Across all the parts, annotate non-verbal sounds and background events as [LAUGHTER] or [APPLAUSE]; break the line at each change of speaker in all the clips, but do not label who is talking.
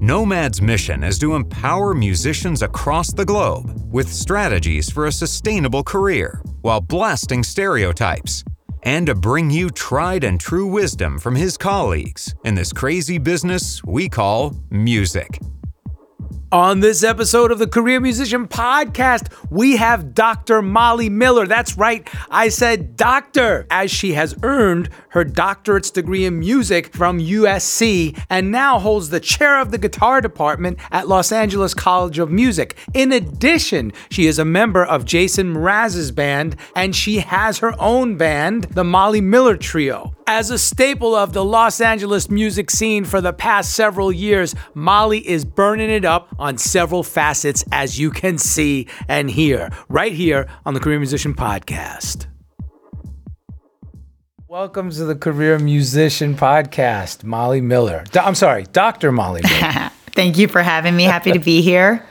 Nomad's mission is to empower musicians across the globe with strategies for a sustainable career while blasting stereotypes, and to bring you tried and true wisdom from his colleagues in this crazy business we call music.
On this episode of the Career Musician Podcast, we have Dr. Molly Miller. That's right, I said doctor, as she has earned her doctorate's degree in music from USC and now holds the chair of the guitar department at Los Angeles College of Music. In addition, she is a member of Jason Mraz's band and she has her own band, the Molly Miller Trio. As a staple of the Los Angeles music scene for the past several years, Molly is burning it up on several facets, as you can see and hear right here on the Career Musician Podcast. Welcome to the Career Musician Podcast, Molly Miller. Do- I'm sorry, Dr. Molly Miller. [LAUGHS]
Thank you for having me. Happy to be here.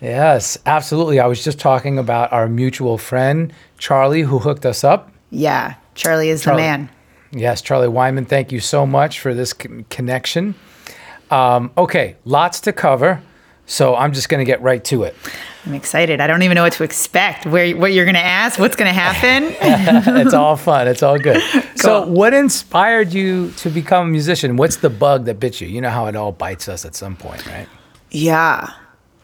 yes, absolutely. I was just talking about our mutual friend, Charlie, who hooked us up.
Yeah, Charlie is
Charlie.
the man.
Yes, Charlie Wyman, thank you so much for this con- connection. Um, okay, lots to cover, so I'm just going to get right to it.
I'm excited. I don't even know what to expect. Where what you're going to ask? What's going to happen? [LAUGHS]
it's all fun. It's all good. [LAUGHS] So, what inspired you to become a musician? What's the bug that bit you? You know how it all bites us at some point, right?
yeah,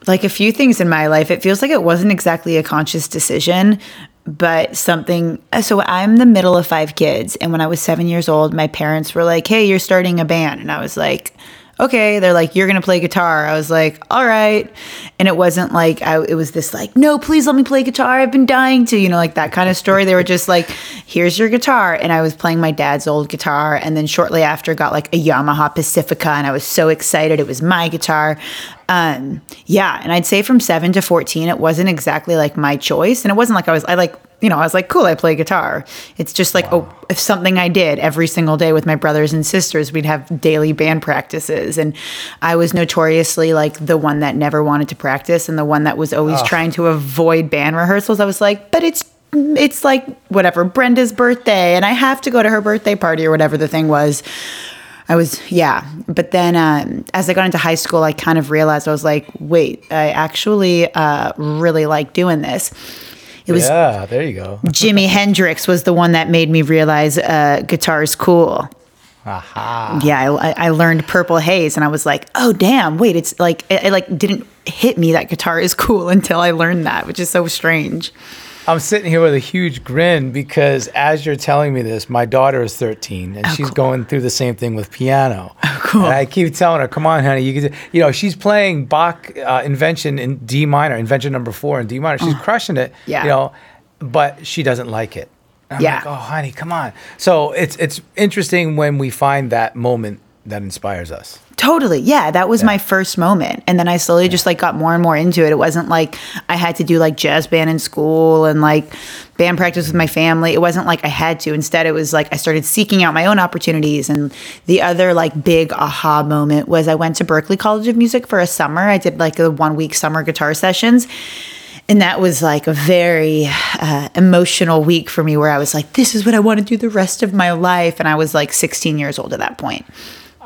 like a few things in my life. It feels like it wasn't exactly a conscious decision, but something. Uh, so I'm the middle of five kids, and when I was seven years old, my parents were like, "Hey, you're starting a band," and I was like. Okay, they're like, you're gonna play guitar. I was like, all right. And it wasn't like, I, it was this like, no, please let me play guitar. I've been dying to, you know, like that kind of story. They were just like, here's your guitar. And I was playing my dad's old guitar. And then shortly after, got like a Yamaha Pacifica. And I was so excited. It was my guitar. Um, yeah. And I'd say from seven to 14, it wasn't exactly like my choice. And it wasn't like I was, I like, you know, I was like, cool, I play guitar. It's just like oh, if something I did every single day with my brothers and sisters. We'd have daily band practices. And I was notoriously like the one that never wanted to practice and the one that was always trying to avoid band rehearsals. I was like, but it's it's like whatever, Brenda's birthday, and I have to go to her birthday party or whatever the thing was. I was, yeah. But then um, as I got into high school, I kind of realized I was like, wait, I actually uh, really like doing this. It was
yeah, there you go.
Jimi [LAUGHS] Hendrix was the one that made me realize uh, guitar is cool.
Aha.
Yeah, I, I learned Purple Haze, and I was like, oh damn, wait, it's like it, it like didn't hit me that guitar is cool [LAUGHS] until I learned that, which is so strange.
I'm sitting here with a huge grin because as you're telling me this, my daughter is 13 and she's
cool.
going through the same thing with piano. Oh, cool. And I keep telling her, "Come on, honey, you can." do-" You know, she's playing Bach uh, Invention in D minor, Invention number four in D minor. She's crushing it.
Yeah.
You know, but she doesn't like it. I'm
Yeah.
like, oh, honey, come on. So it's it's interesting when we find that moment that inspires us.
Totally. Yeah, that was my first moment. And then I slowly just like got more and more into it. It wasn't like I had to do like jazz band in school and like band practice with my family. It wasn't like I had to. Instead, it was like I started seeking out my own opportunities. And the other like big aha moment was I went to Berklee College of Music for a summer. I did like a one week summer guitar sessions. And that was like a very uh, emotional week for me where I was like, this is what I want to do the rest of my life. And I was like 16 years old at that point.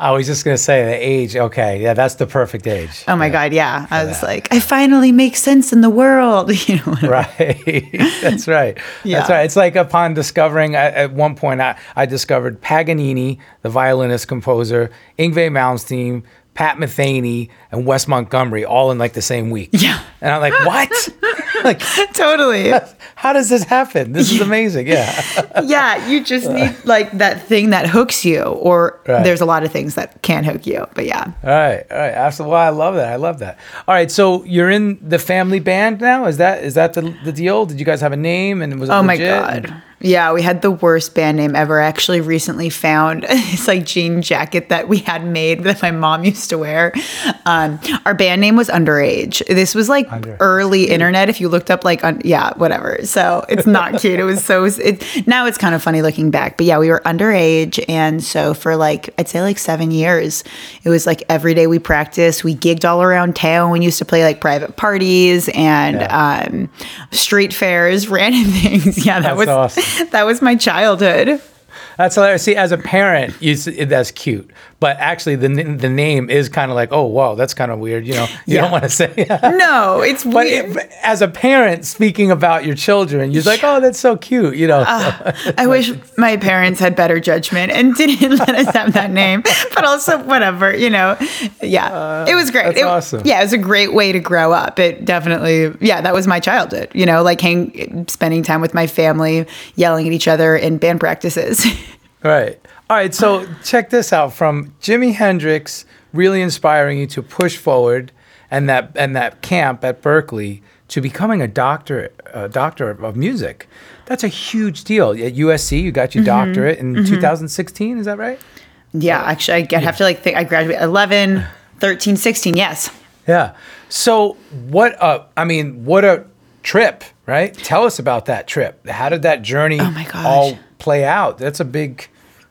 I was just gonna say the age. Okay, yeah, that's the perfect age.
Oh my God, yeah. I was like, I finally make sense in the world. [LAUGHS] You know,
Right. [LAUGHS] That's right.
Yeah.
That's right. It's like upon discovering, at, at one point, I, I discovered Paganini, the violinist composer, Yngwie Malmsteen, Pat Metheny, and Wes Montgomery all in like the same week.
Yeah.
And I'm like, [LAUGHS] what? [LAUGHS] like, [LAUGHS]
totally. [LAUGHS]
how does this happen? This is amazing. Yeah.
yeah, you just need like that thing that hooks you, or
Right.
there's a lot of things that can hook you. But yeah.
All right. All right. Absolutely. Well, I love that. I love that. All right. So you're in the family band now. Is that is that the, the deal? Did you guys have a name and was it
Oh my
legit?
God. Yeah, we had the worst band name ever. I actually recently found [LAUGHS] this like jean jacket that we had made that my mom used to wear. Um, our band name was Underage. This was like
Under-
early internet. If you looked up like, un- yeah, whatever. So it's not [LAUGHS] cute. It was so, it, now it's kind of funny looking back. But yeah, we were underage. And so for like, I'd say like seven years, it was like every day we practiced. We gigged all around town. We used to play like private parties and
Yeah.
um, street fairs, [LAUGHS] random things. Yeah, that
That's
was
awesome.
That was my childhood.
That's hilarious. See, as a parent, you that's cute, but actually, the the name is kind of like, oh wow, that's kind of weird. You know, you
Yeah.
don't want to say. [LAUGHS]
No, it's
but
weird.
it, as a parent, speaking about your children, you're like, oh, that's so cute. You know, ah, [LAUGHS]
I wish my parents had better judgment and [LAUGHS] didn't let us have that name. But also, whatever, you know. Yeah, ah, it was great.
that's
It-
awesome.
Yeah, it was a great way to grow up. It definitely, yeah, that was my childhood. You know, like hang, spending time with my family, yelling at each other in band practices.
right? All right. So check this out. From Jimi Hendrix, really inspiring you to push forward, and that and that camp at Berklee to becoming a doctor, a doctor of music. That's a huge deal. At USC, you got
Mm-hmm.
your doctorate in 2016. Is that right?
yeah, actually, I have to like think I graduated 11, [SIGHS] 13, 16. Yes.
Yeah. So what a I mean, what a trip, right? Tell us about that trip. How did that journey
Oh
all play out? That's a big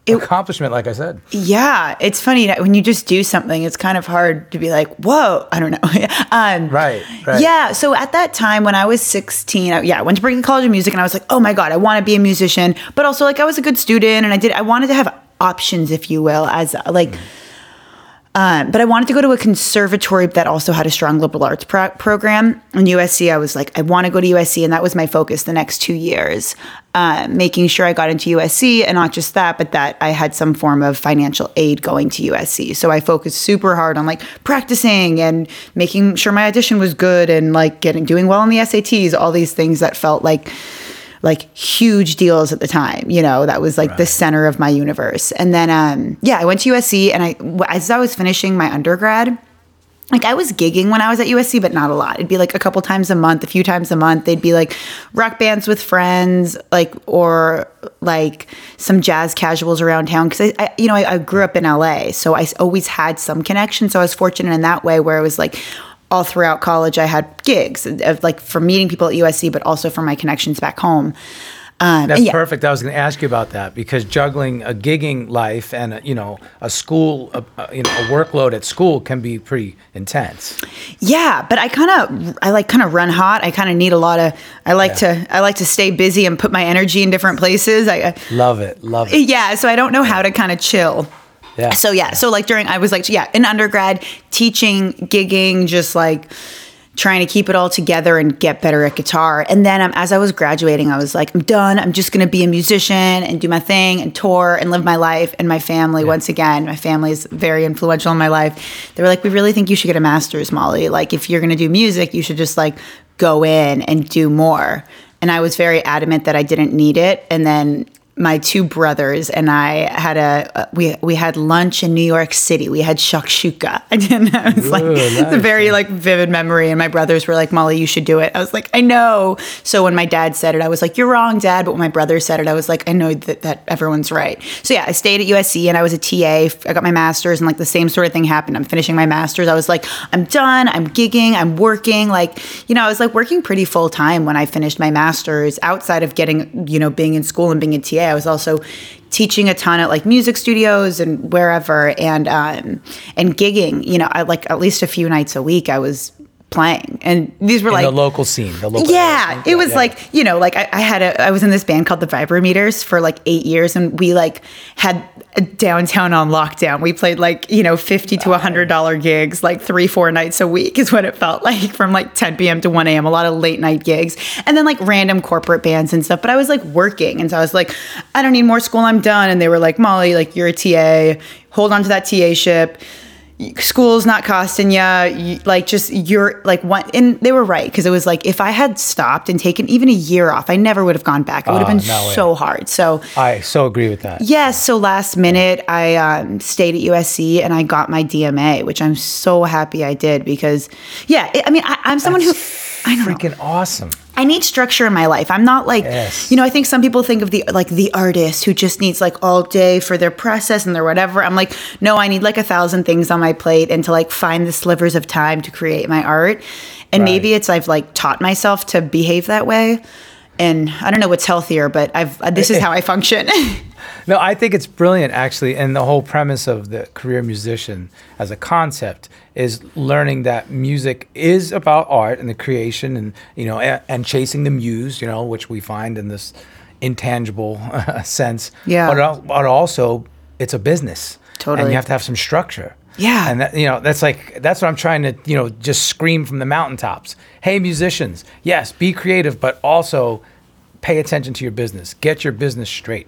accomplishment, like I said.
Yeah, it's funny when you just do something, it's kind of hard to be like, "Whoa!" I don't know. [LAUGHS] um,
Right, right.
Yeah. So at that time, when I was sixteen, I, yeah, I went to Berklee College of Music, and I was like, "Oh my god, I want to be a musician!" But also, like, I was a good student, and I did. I wanted to have options, if you will, as like. Um, but I wanted to go to a conservatory that also had a strong liberal arts pro- program. In USC, I was like, I want to go to USC, and that was my focus the next two years, um, making sure I got into USC, and not just that, but that I had some form of financial aid going to USC. So I focused super hard on like practicing and making sure my audition was good, and like getting doing well on the SATs. All these things that felt like like huge deals at the time. You know, that was like the center of my universe. And then, um, yeah, I went to USC, and I, as I was finishing my undergrad. Like I was gigging when I was at USC, but not a lot. It'd be like a couple times a month, a few times a month. They'd be like rock bands with friends, like or like some jazz casuals around town. Because I, I, you know, I, I grew up in LA, so I always had some connection. So I was fortunate in that way, where it was like all throughout college, I had gigs of like for meeting people at USC, but also for my connections back home. Um,
That's
yeah,
perfect. I was going to ask you about that because juggling a gigging life and a, you know a school, a, a, you know, a workload at school can be pretty intense.
Yeah, but I kind of I like kind of run hot. I kind of need a lot of I like
Yeah.
to I like to stay busy and put my energy in different places. I I-
Love it, love it.
yeah, so I don't know how to kind of chill.
Yeah.
So yeah, so like during I was like yeah, in undergrad teaching, gigging, just like trying to keep it all together and get better at guitar. And then um, as I was graduating, I was like, I'm done. I'm just going to be a musician and do my thing and tour and live my life. And my family, once again, my family is very influential in my life. They were like, we really think you should get a master's, Molly. Like, if you're going to do music, you should just like go in and do more. And I was very adamant that I didn't need it. And then my two brothers and I had a uh, we we had lunch in New York City. We had shakshuka. I didn't. I was like,
Ooh, [LAUGHS]
it's a very like vivid memory. And my brothers were like, Molly, you should do it. I was like, I know. So when my dad said it, I was like, you're wrong, Dad. But when my brother said it, I was like, I know that that everyone's right. So yeah, I stayed at USC and I was a TA. I got my master's and like the same sort of thing happened. I'm finishing my master's. I was like, I'm done. I'm gigging. I'm working. Like you know, I was like working pretty full time when I finished my master's. Outside of getting you know being in school and being a TA, I was also teaching a ton at like music studios and wherever and um and gigging you know i like at least a few nights a week i was playing and these were
In
like
the local scene, the local
yeah, it was
yeah.
like you know, like I, I had a, I was in this band called the Vibrometers for like eight years, and we like had a downtown on lockdown. We played like you know fifty to hundred dollar gigs, like three four nights a week is what it felt [LAUGHS] like from like ten p.m. to one a.m. A lot of late night gigs, and then like random corporate bands and stuff. But I was like working, and so I was like, I don't need more school. I'm done. And they were like, Molly, like you're a TA, hold on to that TA ship school's not costing you, you like just you're like one and they were right because it was like if i had stopped and taken even a year off i never would have gone back it would have
Oh,
been
no way.
so hard so
I so agree with that.
yes so last minute i um, stayed at usc and i got my dma which i'm so happy i did because yeah it, i mean I, i'm someone who i know
Freaking awesome.
I need structure in my life. I'm not like,
Yes.
you know, I think some people think of the like the artist who just needs like all day for their process and their whatever. I'm like, no, I need like a thousand things on my plate and to like find the slivers of time to create my art. And maybe it's I've like taught myself to behave that way. And I don't know what's healthier, but I've this is how I function. [LAUGHS]
No, I think it's brilliant actually, and the whole premise of the career musician as a concept is learning that music is about art and the creation, and you know, and, and chasing the muse, you know, which we find in this intangible [LAUGHS] sense.
Yeah.
But, al- but also, it's a business.
Totally.
And you have to have some structure.
Yeah.
And that, you know, that's like that's what I'm trying to, you know, just scream from the mountaintops. Hey, musicians, yes, be creative, but also pay attention to your business. Get your business straight.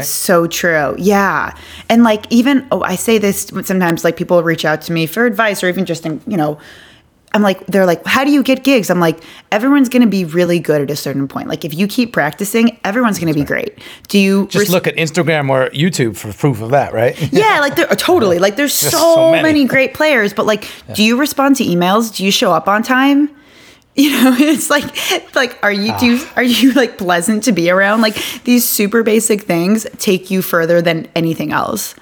It's so true. Yeah. And like even oh I say this sometimes like people reach out to me for advice or even just in, you know I'm like they're like how do you get gigs? I'm like everyone's going to be really good at a certain point. Like if you keep practicing, everyone's going to be great. Do you
Just
res-
look at Instagram or YouTube for proof of that, right? [LAUGHS]
Yeah, like there totally. Like there's so,
so many.
many. great players, but like do you respond to emails? Do you show up on time? You know, [LAUGHS] it's like like are you do you, are you like pleasant to be around? Like these super basic things take you further than anything else.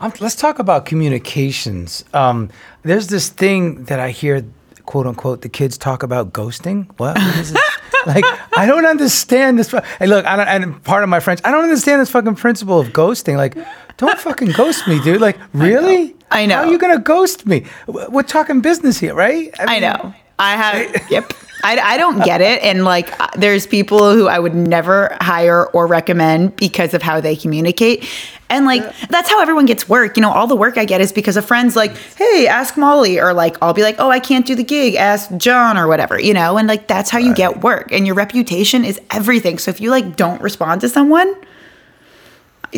Um, let's talk about communications. Um, there's this thing that I hear, quote unquote, the kids talk about ghosting. What, what is it? [LAUGHS] like, I don't understand this. Hey, look, I don't, and part of my French, I don't understand this fucking principle of ghosting. Like, don't fucking ghost me, dude. Like, really?
I know.
How are you gonna ghost me? We're talking business here, right?
I
mean,
know. I have [LAUGHS] yep. I, I don't get it. And like, uh, there's people who I would never hire or recommend because of how they communicate. And like, that's how everyone gets work. You know, all the work I get is because of friends like, hey, ask Molly. Or like, I'll be like, oh, I can't do the gig. Ask John or whatever, you know? And like, that's how you get work. And your reputation is everything. So if you like don't respond to someone,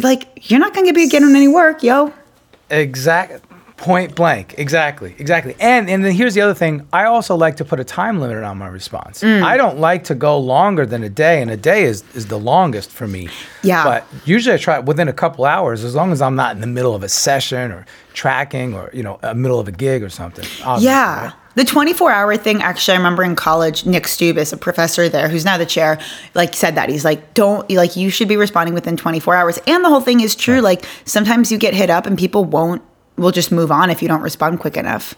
like, you're not going to be getting any work, yo.
Exact point blank. Exactly. Exactly. And and then here's the other thing. I also like to put a time limit on my response.
Mm.
I don't like to go longer than a day, and a day is is the longest for me.
Yeah.
But usually I try within a couple hours, as long as I'm not in the middle of a session or tracking or you know, a middle of a gig or something.
Yeah.
right?
The 24 hour thing, actually, I remember in college, Nick Stubis, a professor there who's now the chair, like said that. He's like, don't, like, you should be responding within 24 hours. And the whole thing is true. Like, sometimes you get hit up and people won't, will just move on if you don't respond quick enough.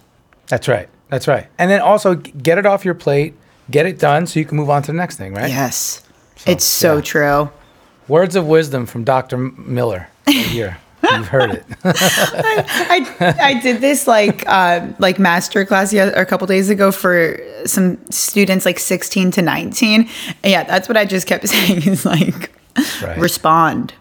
That's right. That's right. And then also get it off your plate, get it done so you can move on to the next thing, right?
Yes. it's so
yeah.
true.
Words of wisdom from Dr. M- Miller here. [LAUGHS] You've heard it.
I, I did this like uh, like master class a couple days ago for some students like 16 to 19. And yeah, that's what I just kept [LAUGHS] saying is like
Right.
respond.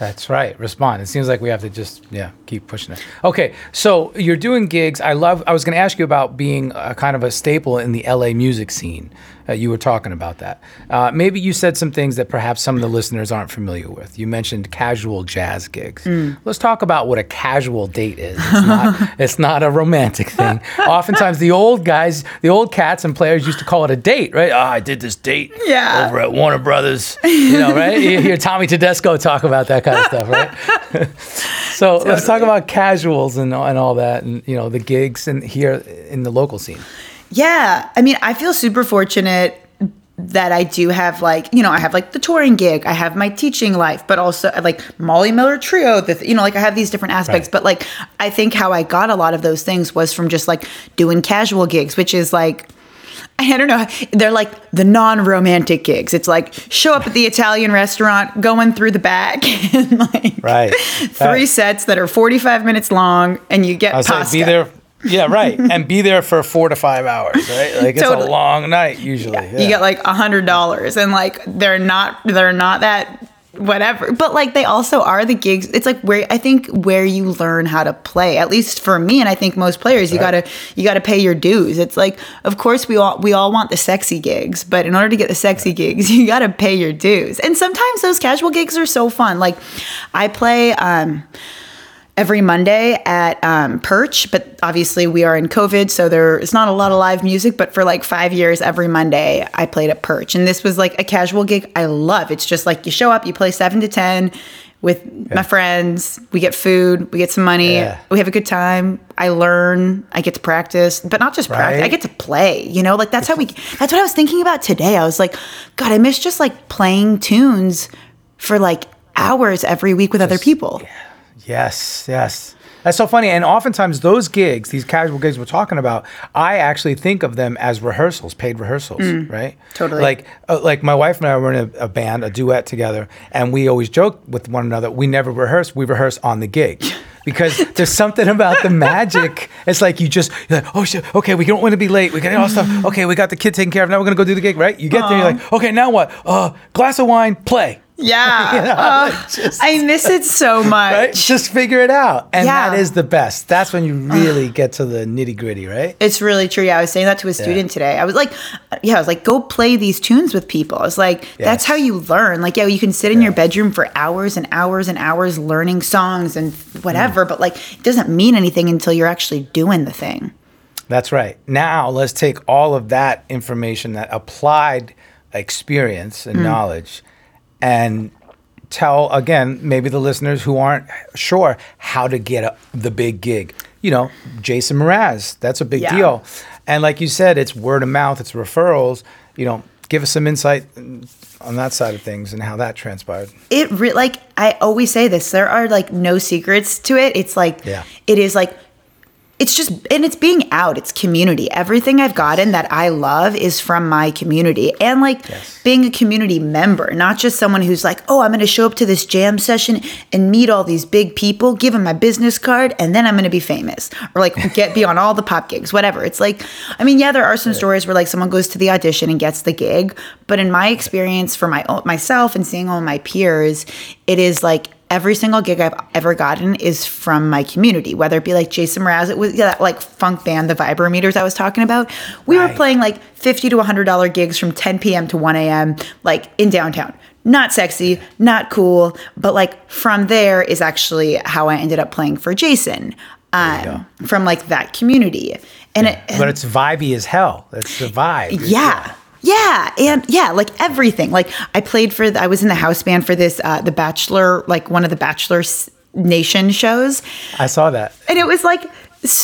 That's right. Respond. It seems like we have to just yeah keep pushing it. Okay, so you're doing gigs. I love. I was going to ask you about being a kind of a staple in the LA music scene. Uh, you were talking about that. Uh, maybe you said some things that perhaps some of the listeners aren't familiar with. You mentioned casual jazz gigs. Let's talk about what a casual date is. It's not, [LAUGHS] it's not a romantic thing. Oftentimes, the old guys, the old cats and players used to call it a date, right? Oh, I did this date
Yeah.
over at Warner Brothers. You know, right? You hear Tommy Tedesco talk about that kind of stuff, right? [LAUGHS] so let's talk about casuals and, and all that, and you know the gigs and here in the local scene.
Yeah. I mean, I feel super fortunate that I do have like, you know, I have like the touring gig, I have my teaching life, but also like Molly Miller Trio, the, you know, like I have these different aspects.
Right.
But like, I think how I got a lot of those things was from just like doing casual gigs, which is like, [LAUGHS] I don't know. They're like the non-romantic gigs. It's like show up at the Italian restaurant, going through the back, [LAUGHS] and like
Right.
three
Right.
sets that are forty-five minutes long, and you get
was like, be there. Yeah, right, [LAUGHS] and be there for four to five hours, right? Like it's
Totally.
a long night usually. Yeah.
you get like a hundred dollars and like they're not they're not that whatever but like they also are the gigs it's like where i think where you learn how to play at least for me and i think most players you gotta you gotta pay your dues it's like of course we all we all want the sexy gigs but in order to get the sexy gigs [LAUGHS] you gotta pay your dues and sometimes those casual gigs are so fun like i play um every Monday at um, Perch, but obviously we are in COVID, so there is not a lot of live music. But for like five years, every Monday I played at Perch, and this was like a casual gig I love. It's just like you show up, you play seven to ten with my friends, we get food, we get some money,
Yeah.
we have a good time. I learn, I get to practice, but not just practice. I get to play. You know, like that's how we. That's what I was thinking about today. I was like, God, I miss just like playing tunes for like hours every week with other people.
Yes, yes. That's so funny. And oftentimes, those gigs, these casual gigs we're talking about, I actually think of them as rehearsals, paid rehearsals, right?
totally.
Like, uh, like my wife and I were in a, a band, a duet together, and we always joke with one another. We never rehearse; we rehearse on the gig. [LAUGHS] Because there's something about the magic. It's like you just, you're like, oh shit, okay, we don't want to be late. We got all stuff. Okay, we got the kid taken care of. Now we're gonna go do the gig, right? You get there, you're like, okay, now what? Uh, glass of wine, play.
Yeah. [LAUGHS]
You know,
Uh,
just-
I miss it so [LAUGHS] much.
right? Just figure it out. And
Yeah.
that is the best. That's when you really get to the nitty gritty, right?
It's really true. Yeah, I was saying that to a student today. I was like, yeah, I was like, go play these tunes with people. I was like, that's how you learn. Like, yeah, you can sit in your bedroom for hours and hours and hours learning songs and whatever, but like, it doesn't mean anything until you're actually doing the thing.
That's right. Now let's take all of that information, that applied experience and knowledge, and tell again, maybe the listeners who aren't sure how to get a, the big gig. You know, Jason Mraz, that's a big
Yeah.
deal. And like you said, it's word of mouth, it's referrals. You know, give us some insight on that side of things and how that transpired.
it re- like I always say this. There are like no secrets to it. It's like
Yeah.
it is like it's just and it's being out. It's community. Everything i've gotten that i love is from my community and like being a community member not just someone who's like oh i'm going to show up to this jam session and meet all these big people give them my business card and then i'm going to be famous or like get be on all the pop gigs whatever. It's like i mean yeah there are some stories where like someone goes to the audition and gets the gig but in my experience for my own, myself and seeing all my peers it is like every single gig I've ever gotten is from my community, whether it be like Jason Mraz, it was yeah, that like funk band, the Vibrometers I was talking about. We were playing like fifty to hundred dollar gigs from ten p.m. to one a.m. like in downtown. Not sexy, not cool, but like from there is actually how I ended up playing for Jason. Um, from like that community, and it,
But it's vibey as hell. It's the vibe.
yeah. Yeah, and yeah, like everything. Like I played for, I was in the house band for this, uh, the Bachelor, like one of the Bachelor Nation shows,
I saw that.
and it was like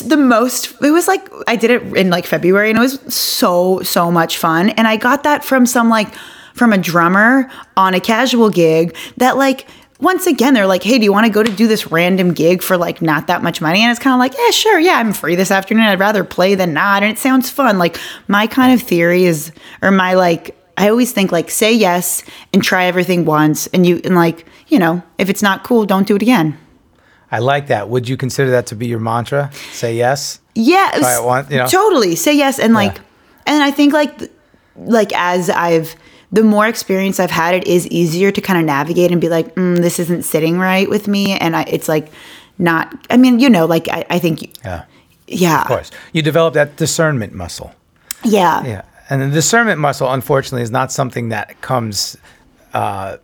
the most. It was like I did it in like February, and it was so so much fun. And I got that from some like from a drummer on a casual gig that like. Once again, they're like, "Hey, do you want to go to do this random gig for like not that much money?" And it's kind of like, "Yeah, sure, yeah, I'm free this afternoon. I'd rather play than not." And it sounds fun. Like my kind of theory is, or my like, I always think like, say yes and try everything once, and you and like, you know, if it's not cool, don't do it again.
I like that. Would you consider that to be your mantra? Say yes.
Yeah,
Try it once, you know?
totally. Say yes, and like, and I think like, like as I've the more experience I've had, it is easier to kind of navigate and be like, mm, this isn't sitting right with me, and I, it's like not. I mean, you know, like I, I think,
Yeah.
yeah,
Of course. You develop that discernment muscle.
yeah,
Yeah. And the discernment muscle, unfortunately, is not something that comes uh,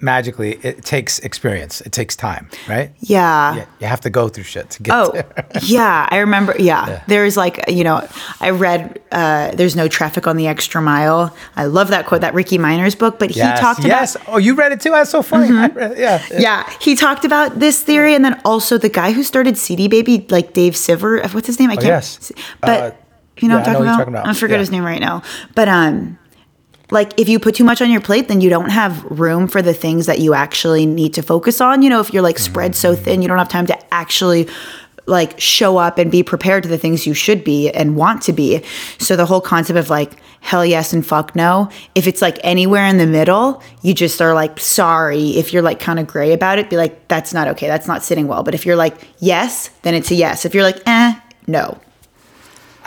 magically. It takes experience. It takes time, right?
yeah.
Yeah, you have to go through shit to get
Oh,
there. [LAUGHS]
yeah. I remember. Yeah. There's like, you know, I read uh, There's No Traffic on the Extra Mile. I love that quote, that Ricky Miners book, but he talked
yes.
about. Mm-hmm.
Oh, you read it too? That's so funny. I read yeah.
Yeah. He talked about this theory. And then also the guy who started CD Baby, like Dave Siver. What's his name? I can't.
Oh, yes.
But
Uh,
you know
yeah,
what I'm talking
you're
about?
talking about.
I forget
Yeah.
his name right now. But, um, like if you put too much on your plate then you don't have room for the things that you actually need to focus on. You know if you're like spread so thin you don't have time to actually like show up and be prepared to the things you should be and want to be. So the whole concept of like hell yes and fuck no if it's like anywhere in the middle you just are like sorry. If you're like kind of gray about it be like that's not okay. That's not sitting well. But if you're like yes then it's a yes. If you're like eh no.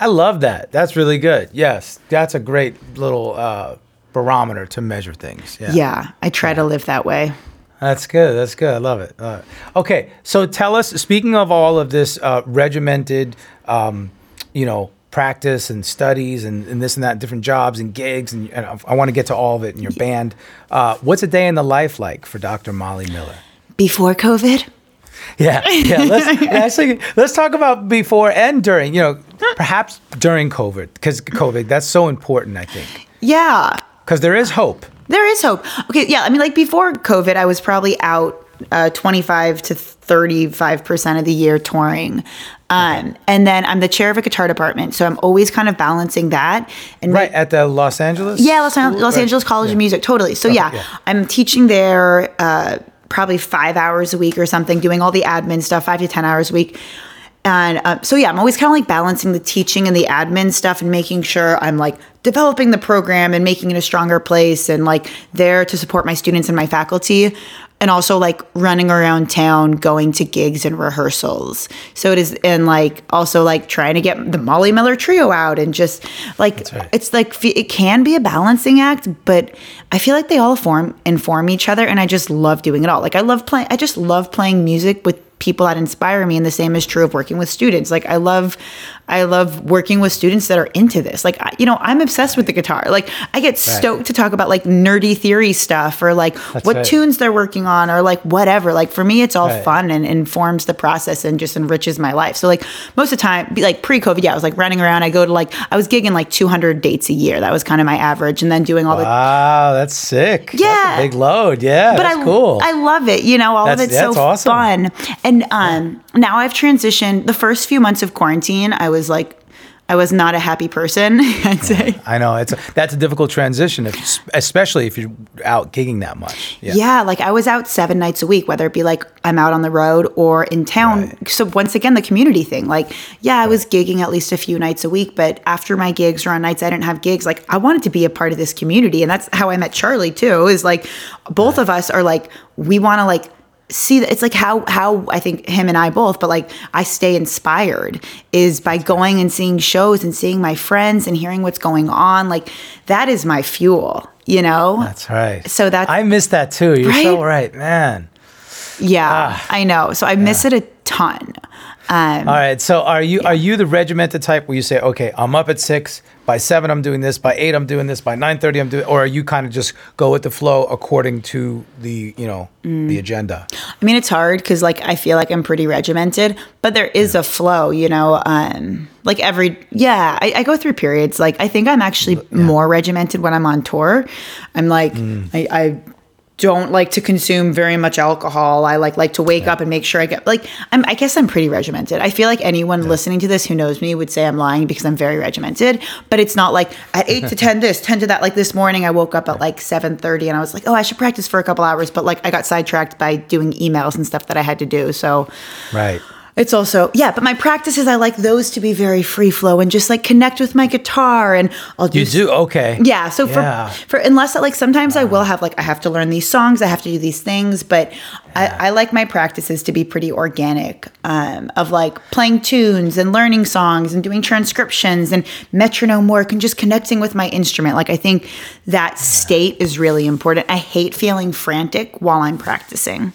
I love that. That's really good. Yes. That's a great little uh, barometer to measure things. Yeah.
yeah i try to live that way
That's good. That's good. I love it. Love it. Okay, so tell us. Speaking of all of this uh, regimented, um, you know, practice and studies and, and this and that, different jobs and gigs, and, and I, want to get to all of it in your band. Uh, what's a day in the life like for Dr. Molly Miller?
before covid [LAUGHS]
Yeah, yeah. Let's [LAUGHS] actually let's talk about before and during. You know, perhaps during COVID because COVID that's so important. I think
yeah
because there is hope.
There is hope. Okay, yeah. I mean, like before COVID, I was probably out uh, 25 to 35 percent of the year touring, um, and then I'm the chair of a guitar department, so I'm always kind of balancing that. And
Right at the Los Angeles.
yeah, Los, An- Los. Angeles College of Music, totally. So yeah,
yeah.
I'm teaching there uh, probably five hours a week or something, doing all the admin stuff, five to ten hours a week. And uh, so yeah, I'm always kind of like balancing the teaching and the admin stuff and making sure I'm like developing the program and making it a stronger place and like there to support my students and my faculty. And also like running around town, going to gigs and rehearsals. So it is, and like also like trying to get the Molly Miller trio out and just like
right.
it's like it can be a balancing act, but I feel like they all form inform each other, and I just love doing it all. Like I love playing. I just love playing music with people that inspire me, and the same is true of working with students. Like I love, I love working with students that are into this. Like I, you know, I'm obsessed with the guitar. Like I get stoked to talk about like nerdy theory stuff or like what
right.
tunes they're working on or like whatever. Like for me, it's all
Right.
fun and informs the process and just enriches my life. So like most of the time, like pre-COVID, yeah, I was like running around. I go to like I was gigging like 200 dates a year. That was kind of my average, and then doing all the
Wow, that's sick. That's
Yeah.
a big load. Yeah,
but
that's
I,
cool.
I love it. You know, all
That's-
of it's so
awesome.
fun. And um, now I've transitioned. The first few months of quarantine, I was like, I was not a happy person, [LAUGHS] I'd say.
I know it's a, that's a difficult transition, if, especially if you're out gigging that much.
Yeah. like I was out seven nights a week, whether it be like I'm out on the road or in town.
Right.
So once again, the community thing. Like, yeah, I was gigging at least a few nights a week, but after my gigs or on nights I didn't have gigs, like I wanted to be a part of this community, and that's how I met Charlie too. Is like both of us are like we want to like see that it's like how how I think him and I both, but like I stay inspired is by going and seeing shows and seeing my friends and hearing what's going on. Like that is my fuel, you know?
That's right.
So that's
I miss that too. You're so
Right?
right, man.
yeah,
Ah.
I know. So I miss it a ton. Um,
All right. So are you are you the regimented type where you say, okay, I'm up at six, by seven I'm doing this, by eight I'm doing this, by nine thirty I'm doing, or are you kind of just go with the flow according to the you know
Mm.
the agenda?
I mean, it's hard because like I feel like I'm pretty regimented, but there is a flow, you know. Um, like every yeah, I, I go through periods. Like I think I'm actually more regimented when I'm on tour. I'm like I, I don't like to consume very much alcohol. I like like to wake up and make sure I get like I'm I guess I'm pretty regimented. I feel like anyone listening to this who knows me would say I'm lying because I'm very regimented, but it's not like at 8 to 10 this, 10 to that like this morning I woke up at like 7:30 and I was like, "Oh, I should practice for a couple hours," but like I got sidetracked by doing emails and stuff that I had to do. So
Right.
It's also yeah, but my practices I like those to be very free flow and just like connect with my guitar and I'll do
You do okay.
yeah. So for
Yeah.
for unless like sometimes I will have like I have to learn these songs, I have to do these things, but I, I like my practices to be pretty organic. Um, of like playing tunes and learning songs and doing transcriptions and metronome work and just connecting with my instrument. Like I think that state is really important. I hate feeling frantic while I'm practicing.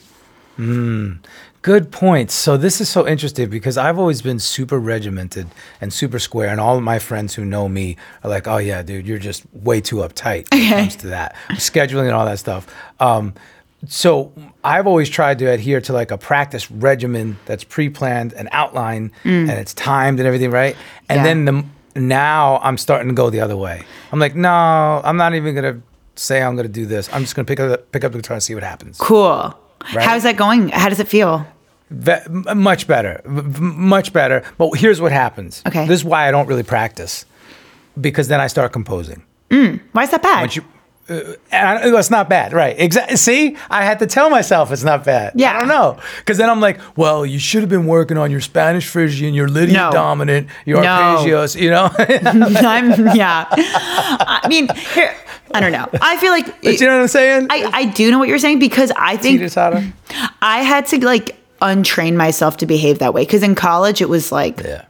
Good points. So this is so interesting because I've always been super regimented and super square, and all of my friends who know me are like, "Oh yeah, dude, you're just way too uptight when it comes to that scheduling and all that stuff." Um, so I've always tried to adhere to like a practice regimen that's pre-planned and outlined, and it's timed and everything, right? And
Yeah.
then the now I'm starting to go the other way. I'm like, no, I'm not even gonna say I'm gonna do this. I'm just gonna pick up the, pick up the guitar and see what happens.
Cool.
Right.
How's that going? How does it feel?
Ve- much better, v- much better. But here's what happens.
Okay.
This is why I don't really practice, because then I start composing.
Why is that bad?
You, uh, I, it's not bad, right? Exactly. See, I had to tell myself it's not bad.
Yeah.
I don't know, because then I'm like, well, you should have been working on your Spanish Phrygian, your Lydian
No.
dominant, your
No.
arpeggios. You know, [LAUGHS]
I'm yeah. I mean, here I don't know. I feel like
but you know what I'm saying?
I, I do know what you're saying because I think I had to like untrain myself to behave that way because in college it was like
Yeah.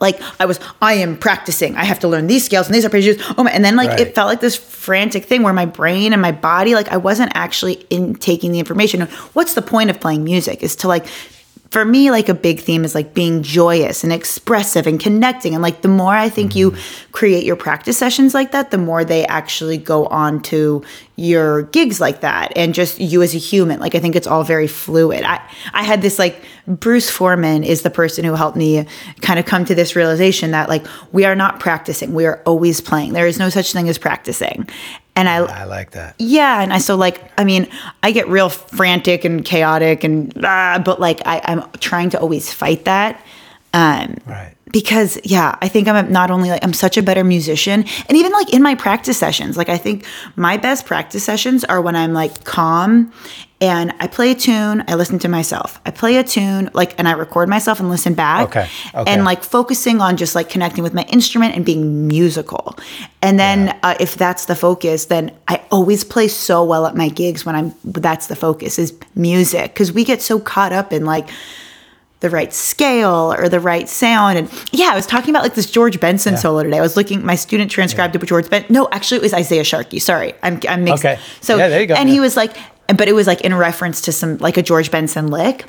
like I was I am practicing. I have to learn these scales and these arpeggios. Oh my, and then like
Right.
it felt like this frantic thing where my brain and my body like I wasn't actually in taking the information. What's the point of playing music? Is to like for me like a big theme is like being joyous and expressive and connecting and like the more I think you create your practice sessions like that, the more they actually go on to your gigs like that and just you as a human. Like I think it's all very fluid. I I had this like Bruce Forman is the person who helped me kind of come to this realization that like we are not practicing. We are always playing. There is no such thing as practicing. And I
I like that.
yeah, and I so like I mean I get real frantic and chaotic and ah, but like I, I'm trying to always fight that. Um,
Right.
because yeah i think i'm not only like i'm such a better musician and even like in my practice sessions like i think my best practice sessions are when i'm like calm and i play a tune i listen to myself i play a tune like and i record myself and listen back
Okay, okay.
and like focusing on just like connecting with my instrument and being musical and then uh, if that's the focus then i always play so well at my gigs when i'm that's the focus is music because we get so caught up in like the right scale or the right sound. And yeah, I was talking about like this George Benson solo today. I was looking, my student transcribed it with George Benson. No, actually, it was Isaiah Sharkey. Sorry, I'm, I'm mixed.
Okay.
So,
Yeah, there you go.
And
Yeah.
he was like, but it was like in reference to some, like a George Benson lick.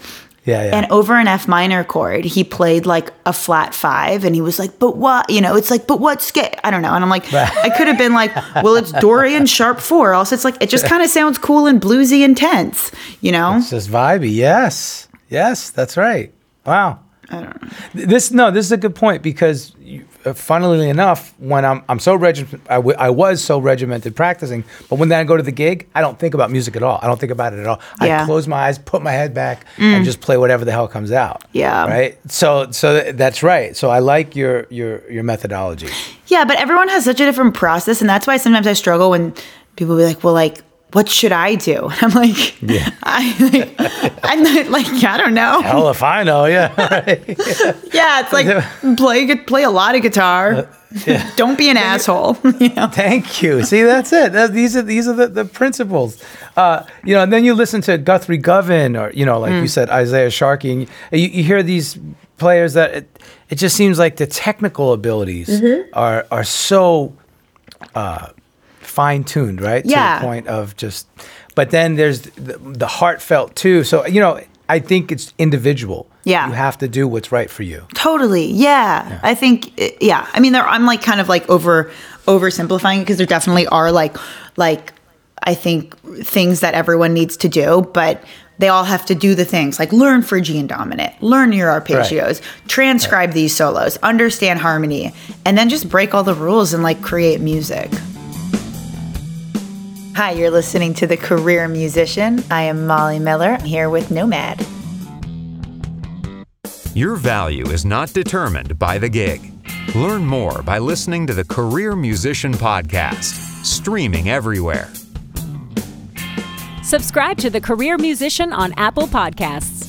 Yeah, yeah.
And over an F minor chord, he played like a flat five, and he was like, "But what? You know, it's like, but what scale? I don't know." And I'm like, I could have been like, "Well, it's Dorian sharp four. Also, it's like it just kind of sounds cool and bluesy and tense, you know."
It's just vibey. Yes. Yes, that's right. Wow. I don't know. This no, this is a good point because you, Uh, funnily enough, when I'm I'm so regimented, I, w- I was so regimented practicing, but when then I go to the gig, I don't think about music at all. I don't think about it at all.
Yeah.
I close my eyes, put my head back, and mm. just play whatever the hell comes out.
Yeah.
Right. So so th- that's right. So I like your your your methodology.
Yeah, but everyone has such a different process, and that's why sometimes I struggle when people be like, "Well, like, what should I do?" [LAUGHS] I'm like,
Yeah. [LAUGHS]
I, like, I'm not, like, I don't know.
Hell if I know. Yeah. Right. [LAUGHS]
Yeah, it's like play play a lot of guitar. Don't be an asshole. you know?
Thank you. See, that's it. That, these are these are the, the principles. Uh, you know, and then you listen to Guthrie Govan, or you know, like you said, Isaiah Sharkey, and you, you hear these players that it, it just seems like the technical abilities are are so uh, fine tuned, right? To
Yeah.
the point of just. But then there's the, the heartfelt too. So you know, I think it's individual.
Yeah.
You have to do what's right for you.
Totally. Yeah. I think yeah. I mean there I'm like kind of like over oversimplifying it because there definitely are like like I think things that everyone needs to do, but they all have to do the things like learn Phrygian dominant, learn your arpeggios, transcribe these solos, understand harmony, and then just break all the rules and like create music. Hi, you're listening to The Career Musician. I am Molly Miller. I'm here with Nomad.
Your value is not determined by the gig. Learn more by listening to the Career Musician Podcast, streaming everywhere.
Subscribe to The Career Musician on Apple Podcasts.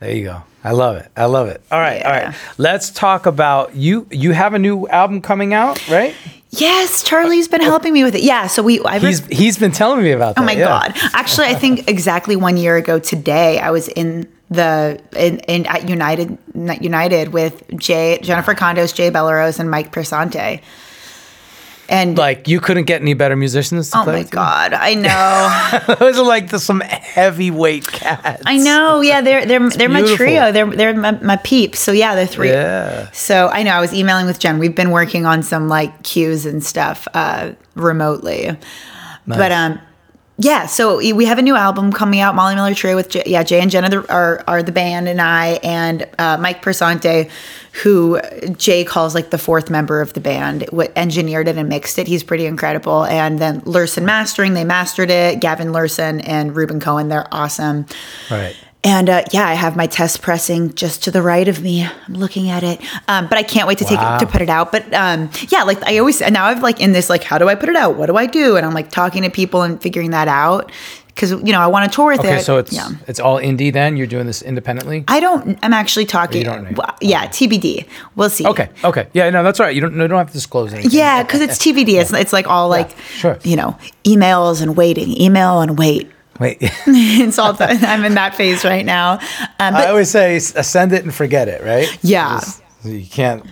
There you go. I love it. I love it. All right, all
Yeah.
right. Let's talk about you. You have a new album coming out, right?
Yes, Charlie's been helping me with it. Yeah, so we I've
He's he's been telling me about oh that.
Oh my
yeah.
god! Actually, I think exactly one year ago today, I was in the in, in at United United with Jay Jennifer Condos, Jay Bellerose, and Mike Piersante. And
Like you couldn't get any better musicians to
oh
play
my
you?
god, I [LAUGHS] know,
Those are like the, some heavyweight cats.
I know. Yeah, they're they're they're my trio. They're they're my, my peeps. So yeah, they're three.
Yeah.
So I know I was emailing with Jen. We've been working on some like cues and stuff uh, remotely, but um, yeah. So we have a new album coming out, Molly Miller Trio with J- yeah Jay and Jenna are the, are, are the band, and I and uh, Mike Piersante, who Jay calls like the fourth member of the band, what engineered it and mixed it. He's pretty incredible. And then Lurssen mastering, they mastered it. Gavin Lurssen and Reuben Cohen, they're awesome.
Right.
And uh, yeah, I have my test pressing just to the right of me. I'm looking at it, um, but I can't wait to take
Wow.
it to put it out. But um, yeah, like I always and now I've like in this like, how do I put it out? What do I do? And I'm like talking to people and figuring that out because you know I want to tour with
Okay,
it.
Okay, so it's
yeah.
it's all indie then. You're doing this independently.
I don't. I'm actually talking.
don't know.
Yeah, TBD. We'll see.
Okay. Okay. Yeah. No, that's all right. You don't. No, don't have to disclose anything.
Yeah, because it's TBD. It's, it's like all like,
sure.
you know, emails and waiting, email and wait.
Wait. [LAUGHS] [LAUGHS]
it's all. [LAUGHS] I'm in that phase right now. Um,
I always say send it and forget it. Right.
Yeah.
Just- you can't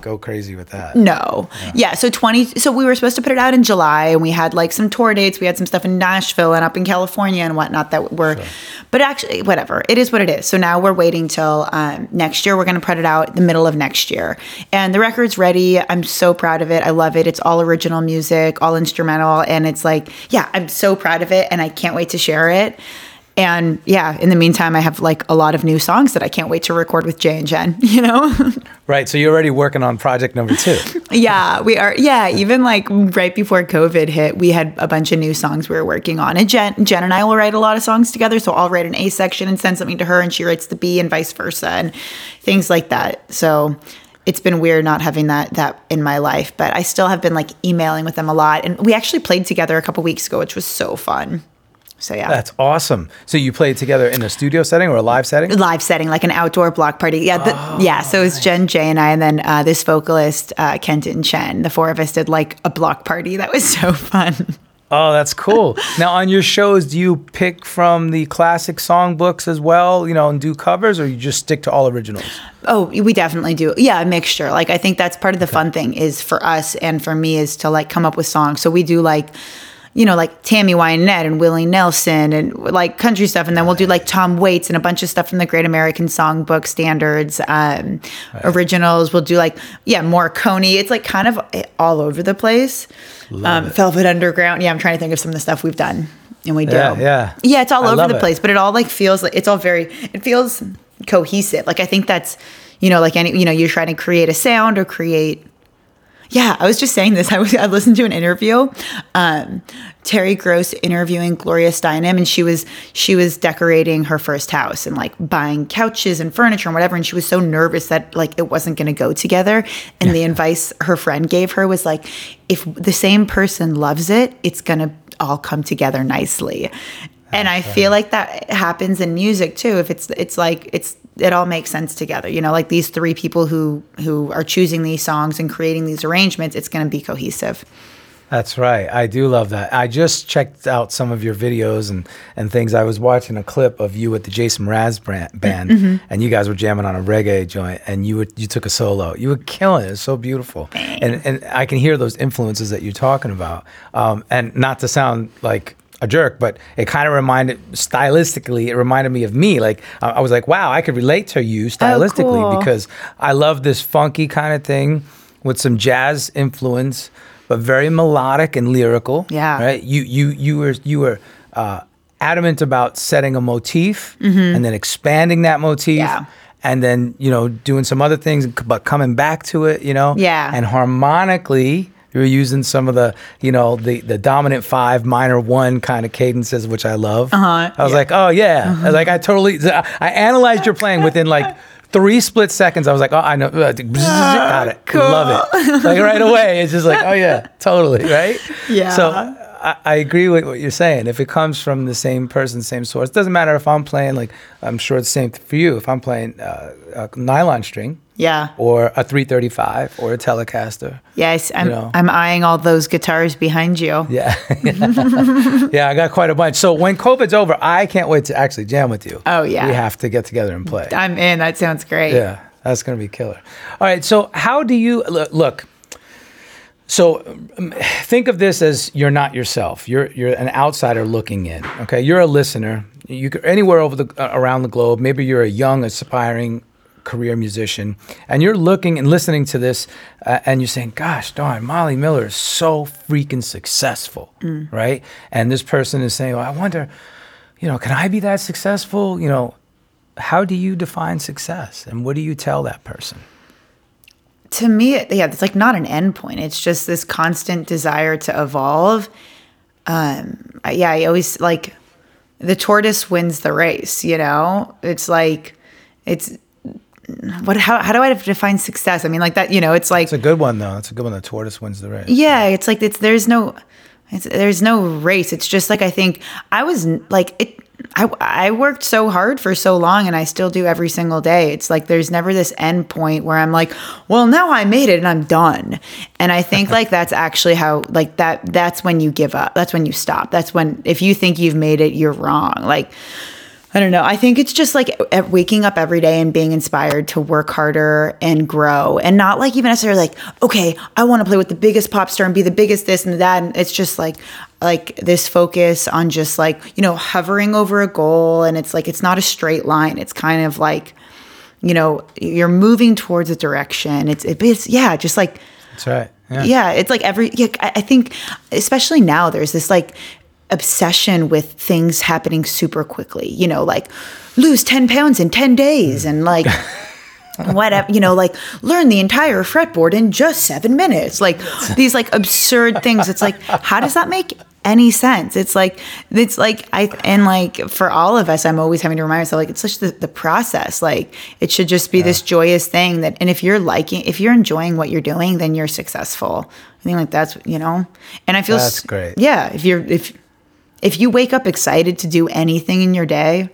go crazy with that.
No. Yeah. So 20, so we were supposed to put it out in July and we had like some tour dates. We had some stuff in Nashville and up in California and whatnot that were, but actually, whatever. It is what it is. So now we're waiting till um, next year. We're going to put it out the middle of next year. And the record's ready. I'm so proud of it. I love it. It's all original music, all instrumental. And it's like, yeah, I'm so proud of it and I can't wait to share it. And yeah, in the meantime, I have like a lot of new songs that I can't wait to record with Jay and Jen, [LAUGHS] you know?
Right. So you're already working on project number two. [LAUGHS]
Yeah, we are. Yeah, even like right before COVID hit, we had a bunch of new songs we were working on. And Jen, Jen and I will write a lot of songs together. So I'll write an A section and send something to her, and she writes the B, and vice versa, and things like that. So it's been weird not having that that in my life, but I still have been like emailing with them a lot. And we actually played together a couple weeks ago, which was so fun. So yeah.
That's awesome. So you played together in a studio setting or a live setting?
live setting, like an outdoor block party. Yeah, the,
Oh,
yeah. So it was Jen, Jay, and I, and then uh, this vocalist, uh, Kenton Chen. The four of us did like a block party. That was [LAUGHS] so fun.
Oh, that's cool. now, on your shows, do you pick from the classic songbooks as well, you know, and do covers, or you just stick to all originals?
Oh, we definitely do. Yeah, a mixture. Like I think that's part of the fun thing is for us and for me is to like come up with songs. So we do like you know, like Tammy Wynette and Willie Nelson and like country stuff. And then we'll do like Tom Waits and a bunch of stuff from the Great American Songbook standards, um, originals. We'll do like, yeah, Morricone. It's like kind of all over the place. Um, Velvet Underground. Yeah, I'm trying to think of some of the stuff we've done. And we do.
Yeah, yeah.
Yeah, it's all
I
over the
it.
place, but it all like feels like it's all very, it feels cohesive. Like I think that's, you know, like any, you know, you're trying to create a sound or create yeah, I was just saying this. [LAUGHS] I was I listened to an interview, um, Terry Gross interviewing Gloria Steinem, and she was she was decorating her first house and like buying couches and furniture and whatever, and she was so nervous that like it wasn't going to go together. And the advice her friend gave her was like, if the same person loves it, it's gonna all come together nicely. And I feel like that happens in music too. If it's it's like it's it all makes sense together. You know, like these three people who who are choosing these songs and creating these arrangements, it's going to be cohesive.
That's right. I do love that. I just checked out some of your videos and, and things. I was watching a clip of you with the Jason Mraz brand, band, and you guys were jamming on a reggae joint, and you were, you took a solo. You were killing it. It's so beautiful, and and I can hear those influences that you're talking about. Um, and not to sound like a jerk, but it kind of reminded stylistically. It reminded me of me. Like I I was like, wow, I could relate to you stylistically
cool.
because I love this funky kind of thing with some jazz influence, but very melodic and lyrical.
Yeah.
Right. You you you were you were uh, adamant about setting a motif and then expanding that motif.
Yeah.
And then you know doing some other things, but coming back to it. You know.
Yeah.
And harmonically. You were using some of the, you know, the the dominant five, minor one kind of cadences, which I love. Uh-huh. I was like, oh yeah, I was like I totally. I analyzed your playing within like three split seconds. I was like, oh, I know, uh, got it, love it. Like right away, it's just like, oh yeah, [LAUGHS] totally, right?
Yeah.
So I, I agree with what you're saying. If it comes from the same person, same source, doesn't matter if I'm playing like I'm sure it's the same for you. If I'm playing uh, a nylon string.
Yeah.
Or a 335 or a Telecaster.
Yes, I'm
You know.
I'm eyeing all those guitars behind you. [LAUGHS]
Yeah. [LAUGHS] yeah, I got quite a bunch. So when COVID's over, I can't wait to actually jam with you.
Oh, yeah.
We have to get together and play.
I'm in. That sounds great.
Yeah, that's going to be killer. All right, so how do you look? look so um, think of this as you're not yourself. You're you're an outsider looking in. Okay, you're a listener. You could, anywhere over the uh, around the globe. Maybe you're a young aspiring career musician, and you're looking and listening to this, uh, and you're saying, "Gosh darn, Molly Miller is so freaking successful, right?" And this person is saying, well, "I wonder, you know, can I be that successful?" You know, how do you define success, and what do you tell that person?
to me, yeah, it's like not an end point. It's just this constant desire to evolve. Um, yeah, I always like the tortoise wins the race. You know, it's like it's what? How how do I define success? I mean, like that. You know, it's like
It's a good one though. It's a good one. The tortoise wins the race.
yeah, it's like it's there's no it's, there's no race. It's just like I think I was like it. I, I worked so hard for so long and I still do every single day. It's like there's never this end point where I'm like, well, now I made it and I'm done. And I think like that's actually how like that that's when you give up. That's when you stop. That's when if you think you've made it, you're wrong. Like I don't know. I think it's just like waking up every day and being inspired to work harder and grow and not like even necessarily like, okay, I want to play with the biggest pop star and be the biggest this and that. And it's just like, like this focus on just like, you know, hovering over a goal. And it's like, it's not a straight line. It's kind of like, you know, you're moving towards a direction. It's, it, it's yeah, just like,
That's right. Yeah.
yeah, it's like every. Yeah, I think especially now there's this like obsession with things happening super quickly. You know, like lose ten pounds in ten days, and like. [LAUGHS] Whatever, you know, like learn the entire fretboard in just seven minutes. Like [LAUGHS] these like absurd things. It's like, how does that make any sense? It's like, it's like, I, and like for all of us, I'm always having to remind myself, like, it's such the, the process. Like, it should just be this joyous thing that, and if you're liking, if you're enjoying what you're doing, then you're successful. I think like that's, you know, and I feel
That's great.
Yeah. If you're, if, if you wake up excited to do anything in your day,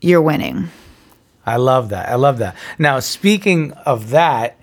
you're winning.
I love that. I love that. Now, speaking of that,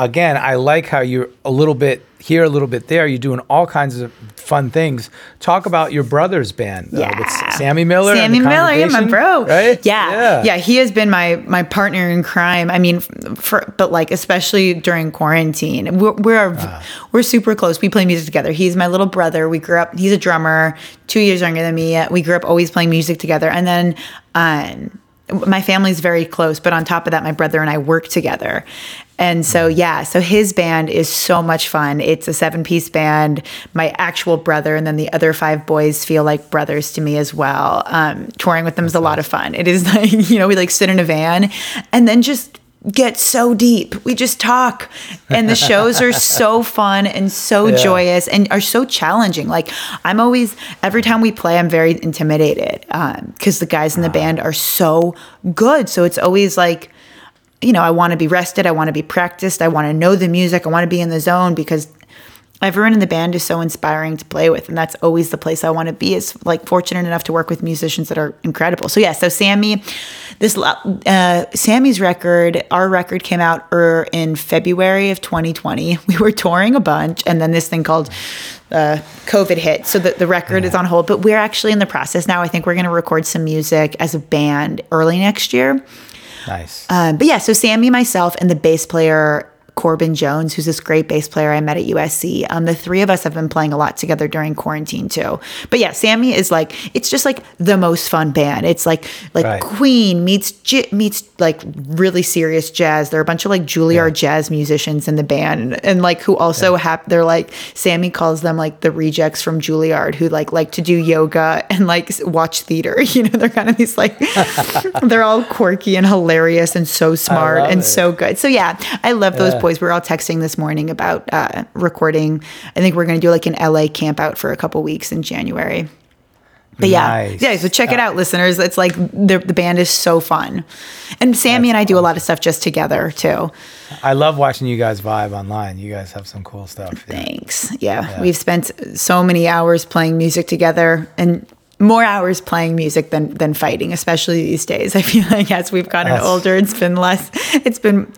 again, I like how you're a little bit here, a little bit there. You're doing all kinds of fun things. Talk about your brother's band uh, with Sammy Miller. and
Sammy Miller, yeah, my bro.
Right?
Yeah, yeah, He has been my my partner in crime. I mean, for but like especially during quarantine, we're we're,
Ah.
we're super close. We play music together. He's my little brother. We grew up. He's a drummer, two years younger than me. We grew up always playing music together, and then. Um, my family's very close, but on top of that, my brother and I work together. And so, yeah, so his band is so much fun. It's a seven piece band. My actual brother and then the other five boys feel like brothers to me as well. Um, touring with them is a lot of fun. It is [LAUGHS] like, you know, we like sit in a van and then just get so deep. We just talk. And the shows are so [LAUGHS] fun and so
Yeah.
joyous and are so challenging. Like I'm always every time we play, I'm very intimidated because the guys in the band are so good. So it's always like, you know, I want to be rested. I want to be practiced. I want to know the music. I want to be in the zone because everyone in the band is so inspiring to play with and that's always the place i want to be is like fortunate enough to work with musicians that are incredible so yeah so sammy this uh, sammy's record our record came out er, in february of 2020 [LAUGHS] we were touring a bunch and then this thing called uh, covid hit so the, the record is on hold but we're actually in the process now i think we're going to record some music as a band early next year
Nice.
um, but yeah, so Sammy, myself, and the bass player Corbin Jones, who's this great bass player I met at USC. Um, the three of us have been playing a lot together during quarantine too. But yeah, Sammy is like it's just like the most fun band. It's like like
Right.
Queen meets j- meets like really serious jazz. There are a bunch of like Juilliard jazz musicians in the band, and, and like who also have they're like Sammy calls them like the rejects from Juilliard who like like to do yoga and like watch theater. [LAUGHS] You know, they're kind of these like [LAUGHS] they're all quirky and hilarious and so smart and
it.
so good. So yeah, I love those boys. We were all texting this morning about uh, recording. I think we're going to do like an LA camp out for a couple weeks in January. But yeah,
Nice.
yeah. So check it out, listeners. It's like the the band is so fun, and Sammy and I do a lot of stuff just together too.
I love watching you guys vibe online. You guys have some cool stuff. Yeah.
Thanks. Yeah, we've spent so many hours playing music together, and more hours playing music than than fighting, especially these days. I feel like as we've gotten
That's-
older, it's been less. It's been,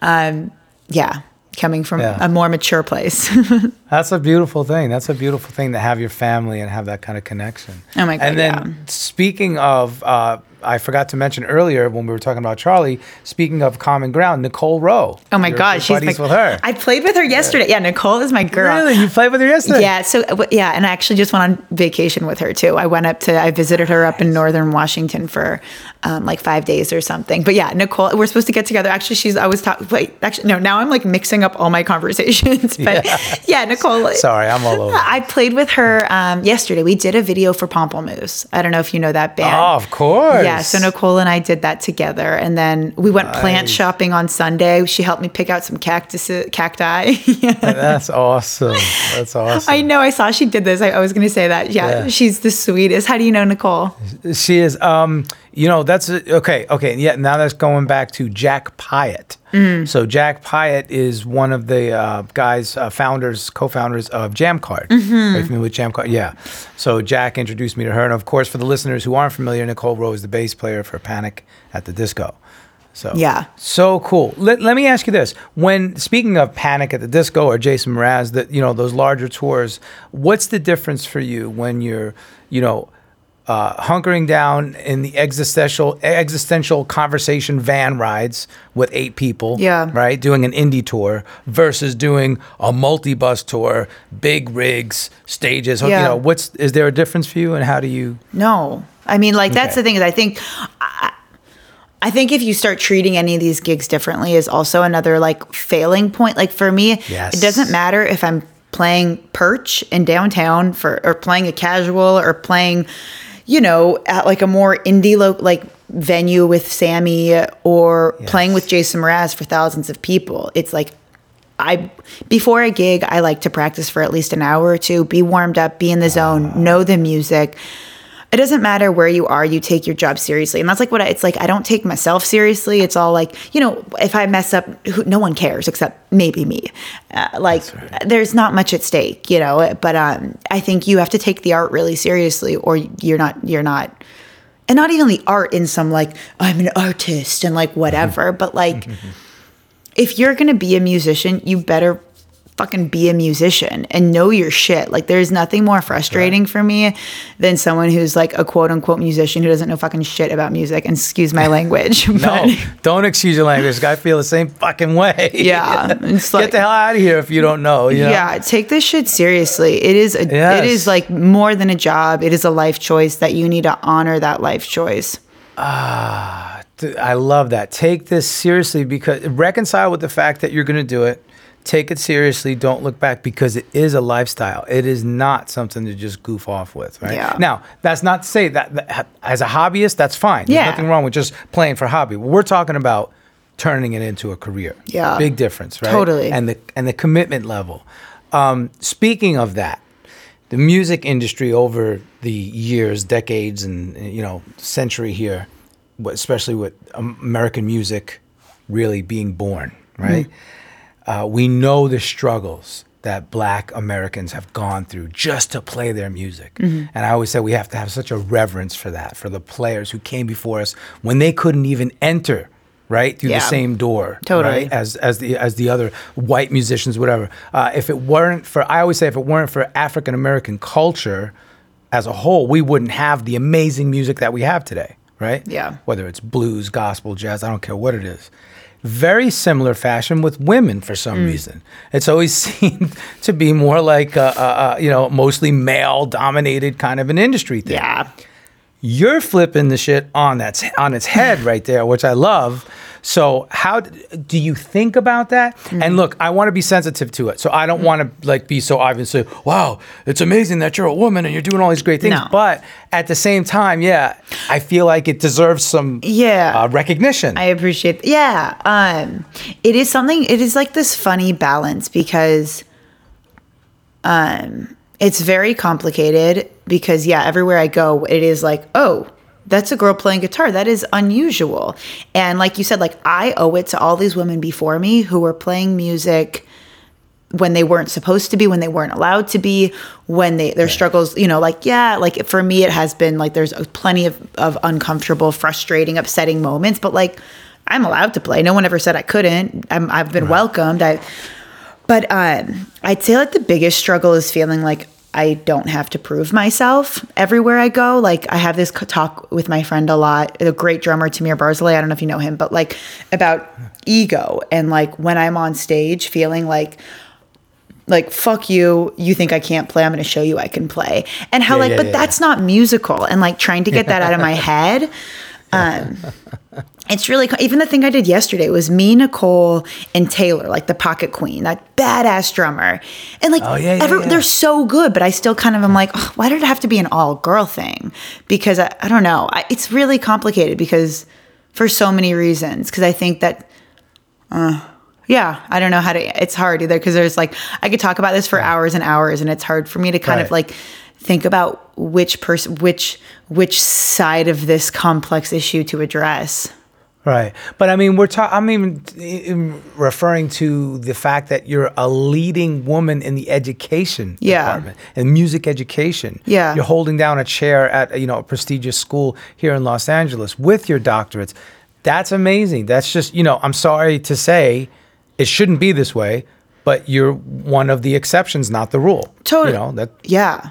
um, yeah, coming from
Yeah.
a more mature place. [LAUGHS]
That's a beautiful thing. That's a beautiful thing to have your family and have that kind of connection.
Oh my God,
And then
yeah.
speaking of, uh, I forgot to mention earlier when we were talking about Charlie. Speaking of common ground, Nicole Row.
Oh my God, she's
buddies
my,
with her.
I played with her yesterday. Yeah, Nicole is my girl.
Really, you played with her yesterday?
Yeah, so uh, yeah, and I actually just went on vacation with her too. I went up to I visited her up in northern Washington for um, like five days or something. But yeah, Nicole, we're supposed to get together. Actually, she's I was talking. Wait, actually, no. Now I'm like mixing up all my conversations. [LAUGHS] But yeah, Nicole. [LAUGHS]
Sorry, I'm all over.
I played with her um, yesterday. We did a video for Pamplemousse. I don't know if you know that band.
Oh, of course.
Yeah, so Nicole and I did that together, and then we went plant shopping on Sunday. She helped me pick out some cactus, cacti. [LAUGHS]
That's awesome. That's awesome.
I know. I saw she did this. I, I was going to say that. Yeah,
Yeah.
she's the sweetest. How do you know Nicole?
She is. Um, you know, that's okay. Okay, yeah. Now that's going back to Jack Pyatt.
Mm.
So Jack Pyatt is one of the uh, guys, uh, founders, co-founders of Jamcard.
Mm-hmm.
Are you familiar with Jamcard? Yeah. So Jack introduced me to her, and of course, for the listeners who aren't familiar, Nicole Row is the bass player for Panic at the Disco. So
Yeah.
so cool. Let, let me ask you this: When speaking of Panic at the Disco or Jason Mraz, that you know those larger tours, what's the difference for you when you're, you know, uh, hunkering down in the existential existential conversation van rides with eight people,
Yeah.
right, doing an indie tour versus doing a multi-bus tour, big rigs, stages. You
Yeah.
know, what's is there a difference for you, and how do you?
No, I mean, like that's
Okay.
the thing is, I think, I, I think if you start treating any of these gigs differently, is also another like failing point. Like for me,
Yes.
it doesn't matter if I'm playing Perch in downtown for or playing a casual or playing, you know, at like a more indie lo- like venue with Sammy or playing with Jason Mraz for thousands of people. It's like I before a gig, I like to practice for at least an hour or two, be warmed up, be in the zone, ah. know the music. It doesn't matter where you are, you take your job seriously. And that's like what I, it's like I don't take myself seriously. It's all like, you know, if I mess up, who, no one cares except maybe me. Uh, like there's not much at stake, you know, but um I think you have to take the art really seriously or you're not you're not and not even the art in some like I'm an artist and like whatever, [LAUGHS] but like if you're gonna be a musician, you better fucking be a musician and know your shit. Like there's nothing more frustrating for me than someone who's like a quote unquote musician who doesn't know fucking shit about music. And excuse my [LAUGHS] language.
No, don't excuse your language. I feel the same fucking way.
Yeah, [LAUGHS] it's like-
Get the hell out of here if you don't know. you know?
Yeah, take this shit seriously. It is a,
Yes.
it is like more than a job. It is a life choice that you need to honor that life choice.
Ah, th- I love that. Take this seriously because reconcile with the fact that you're going to do it. Take it seriously. Don't look back because it is a lifestyle. It is not something to just goof off with, right?
Yeah.
Now, that's not to say that, that as a hobbyist, that's fine. There's
Yeah.
nothing wrong with just playing for hobby. We're talking about turning it into a career.
Yeah.
Big difference, right?
Totally.
And the and the commitment level. Um, speaking of that, the music industry over the years, decades, and you know, century here, especially with American music really being born, right? Uh, we know the struggles that Black Americans have gone through just to play their music, and I always say we have to have such a reverence for that, for the players who came before us when they couldn't even enter. Right through
Yeah.
the same door,
Totally.
right? as as the as the other white musicians, whatever. Uh, if it weren't for, I always say, if it weren't for African American culture as a whole, we wouldn't have the amazing music that we have today, right?
Yeah.
Whether it's blues, gospel, jazz, I don't care what it is. Very similar fashion with women for some
Mm.
reason. It's always [LAUGHS] seemed to be more like a, a, a you know mostly male dominated kind of an industry thing
Yeah.
you're flipping the shit on that's on its head right there, which I love. So how do you think about that?
Mm-hmm.
And look, I want to be sensitive to it. So I don't want to like be so obvious. Say, wow, it's amazing that you're a woman and you're doing all these great things.
No.
But at the same time, yeah, I feel like it deserves some
Yeah.
uh, recognition.
I appreciate. That. Yeah, um, it is something. It is like this funny balance because, um, it's very complicated. Because yeah, everywhere I go, it is like, oh, that's a girl playing guitar. That is unusual. And like you said, like I owe it to all these women before me who were playing music when they weren't supposed to be, when they weren't allowed to be, when they their struggles, you know, like yeah, like for me it has been like there's plenty of of uncomfortable, frustrating, upsetting moments, but like I'm allowed to play. No one ever said I couldn't. I'm, I've been welcomed. I, but um, I'd say like the biggest struggle is feeling like I don't have to prove myself everywhere I go. Like I have this talk with my friend a lot, a great drummer Tamir Barzilay. I don't know if you know him, but like about ego and like when I'm on stage feeling like like fuck you you think i can't play i'm going to show you i can play and how
Yeah,
like
yeah,
but
yeah,
that's not musical and like trying to get that out of my [LAUGHS] head um it's really even the thing i did yesterday was me nicole and taylor like the pocket queen that badass drummer and like
Oh, yeah, yeah,
every,
yeah.
they're so good but i still kind of am like "Ugh, why did it have to be an all girl thing because i, I don't know I, it's really complicated because for so many reasons because i think that yeah, I don't know how to. It's hard either because there's like I could talk about this for hours and hours, and it's hard for me to kind of like think about which person, which which side of this complex issue to address.
Right. But I mean, we're talking, I'm even referring to the fact that you're a leading woman in the education
Yeah.
department and music education.
Yeah.
You're holding down a chair at, you know, a prestigious school here in Los Angeles with your doctorates. That's amazing. That's just, you know, I'm sorry to say it shouldn't be this way, but you're one of the exceptions, not the rule.
Totally.
You know, that
Yeah.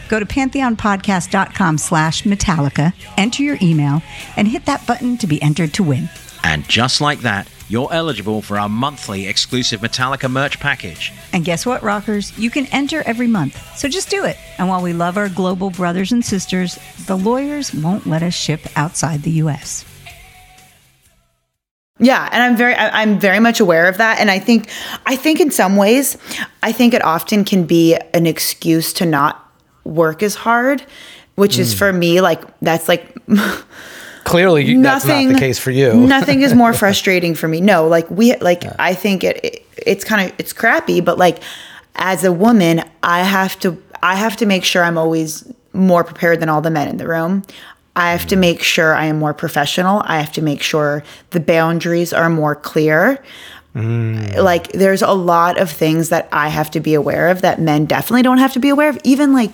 Go to pantheonpodcast.com slash Metallica, enter your email, and hit that button to be entered to win.
And just like that, you're eligible for our monthly exclusive Metallica merch package.
And guess what, rockers? You can enter every month. So just do it. And while we love our global brothers and sisters, the lawyers won't let us ship outside the U.S.
Yeah, and I'm very I- I'm very much aware of that and I think I think in some ways I think it often can be an excuse to not work as hard, which is hmm. for me like that's like [LAUGHS]
clearly you, that's not the case for you. [LAUGHS]
nothing is more frustrating for me. No, like we like I think it, it it's kind of it's crappy, but like as a woman, I have to I have to make sure I'm always more prepared than all the men in the room. I have to hmm. make sure I am more professional. I have to make sure the boundaries are more clear. Mm. Like there's a lot of things that I have to be aware of that men definitely don't have to be aware of. Even like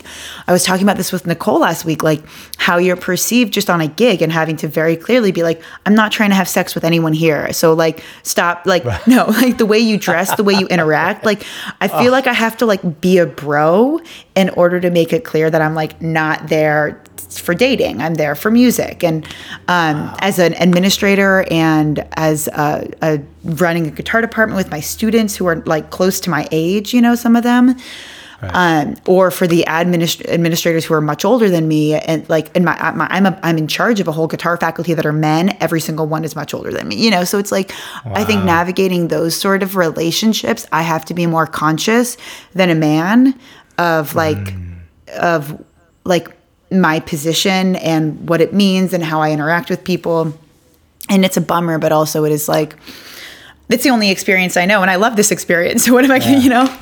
I was talking about this with Nicole last week, like how you're perceived just on a gig and having to very clearly be like, I'm not trying to have sex with anyone here. So like stop like [LAUGHS] no, like the way you dress, the way you interact. Like I feel oh. like I have to like be a bro in order to make it clear that I'm like not there for dating. I'm there for music. And um, as an administrator and as a, a running a guitar department with my students who are like close to my age, you know, some of them. Um, or for the administ- administrators who are much older than me, and like, in my, my I'm a, I'm in charge of a whole guitar faculty that are men. Every single one is much older than me, you know. So it's like, I think navigating those sort of relationships, I have to be more conscious than a man of like, of like my position and what it means and how I interact with people. And it's a bummer, but also it is like it's the only experience I know, and I love this experience. So [LAUGHS] what am I, gonna you know?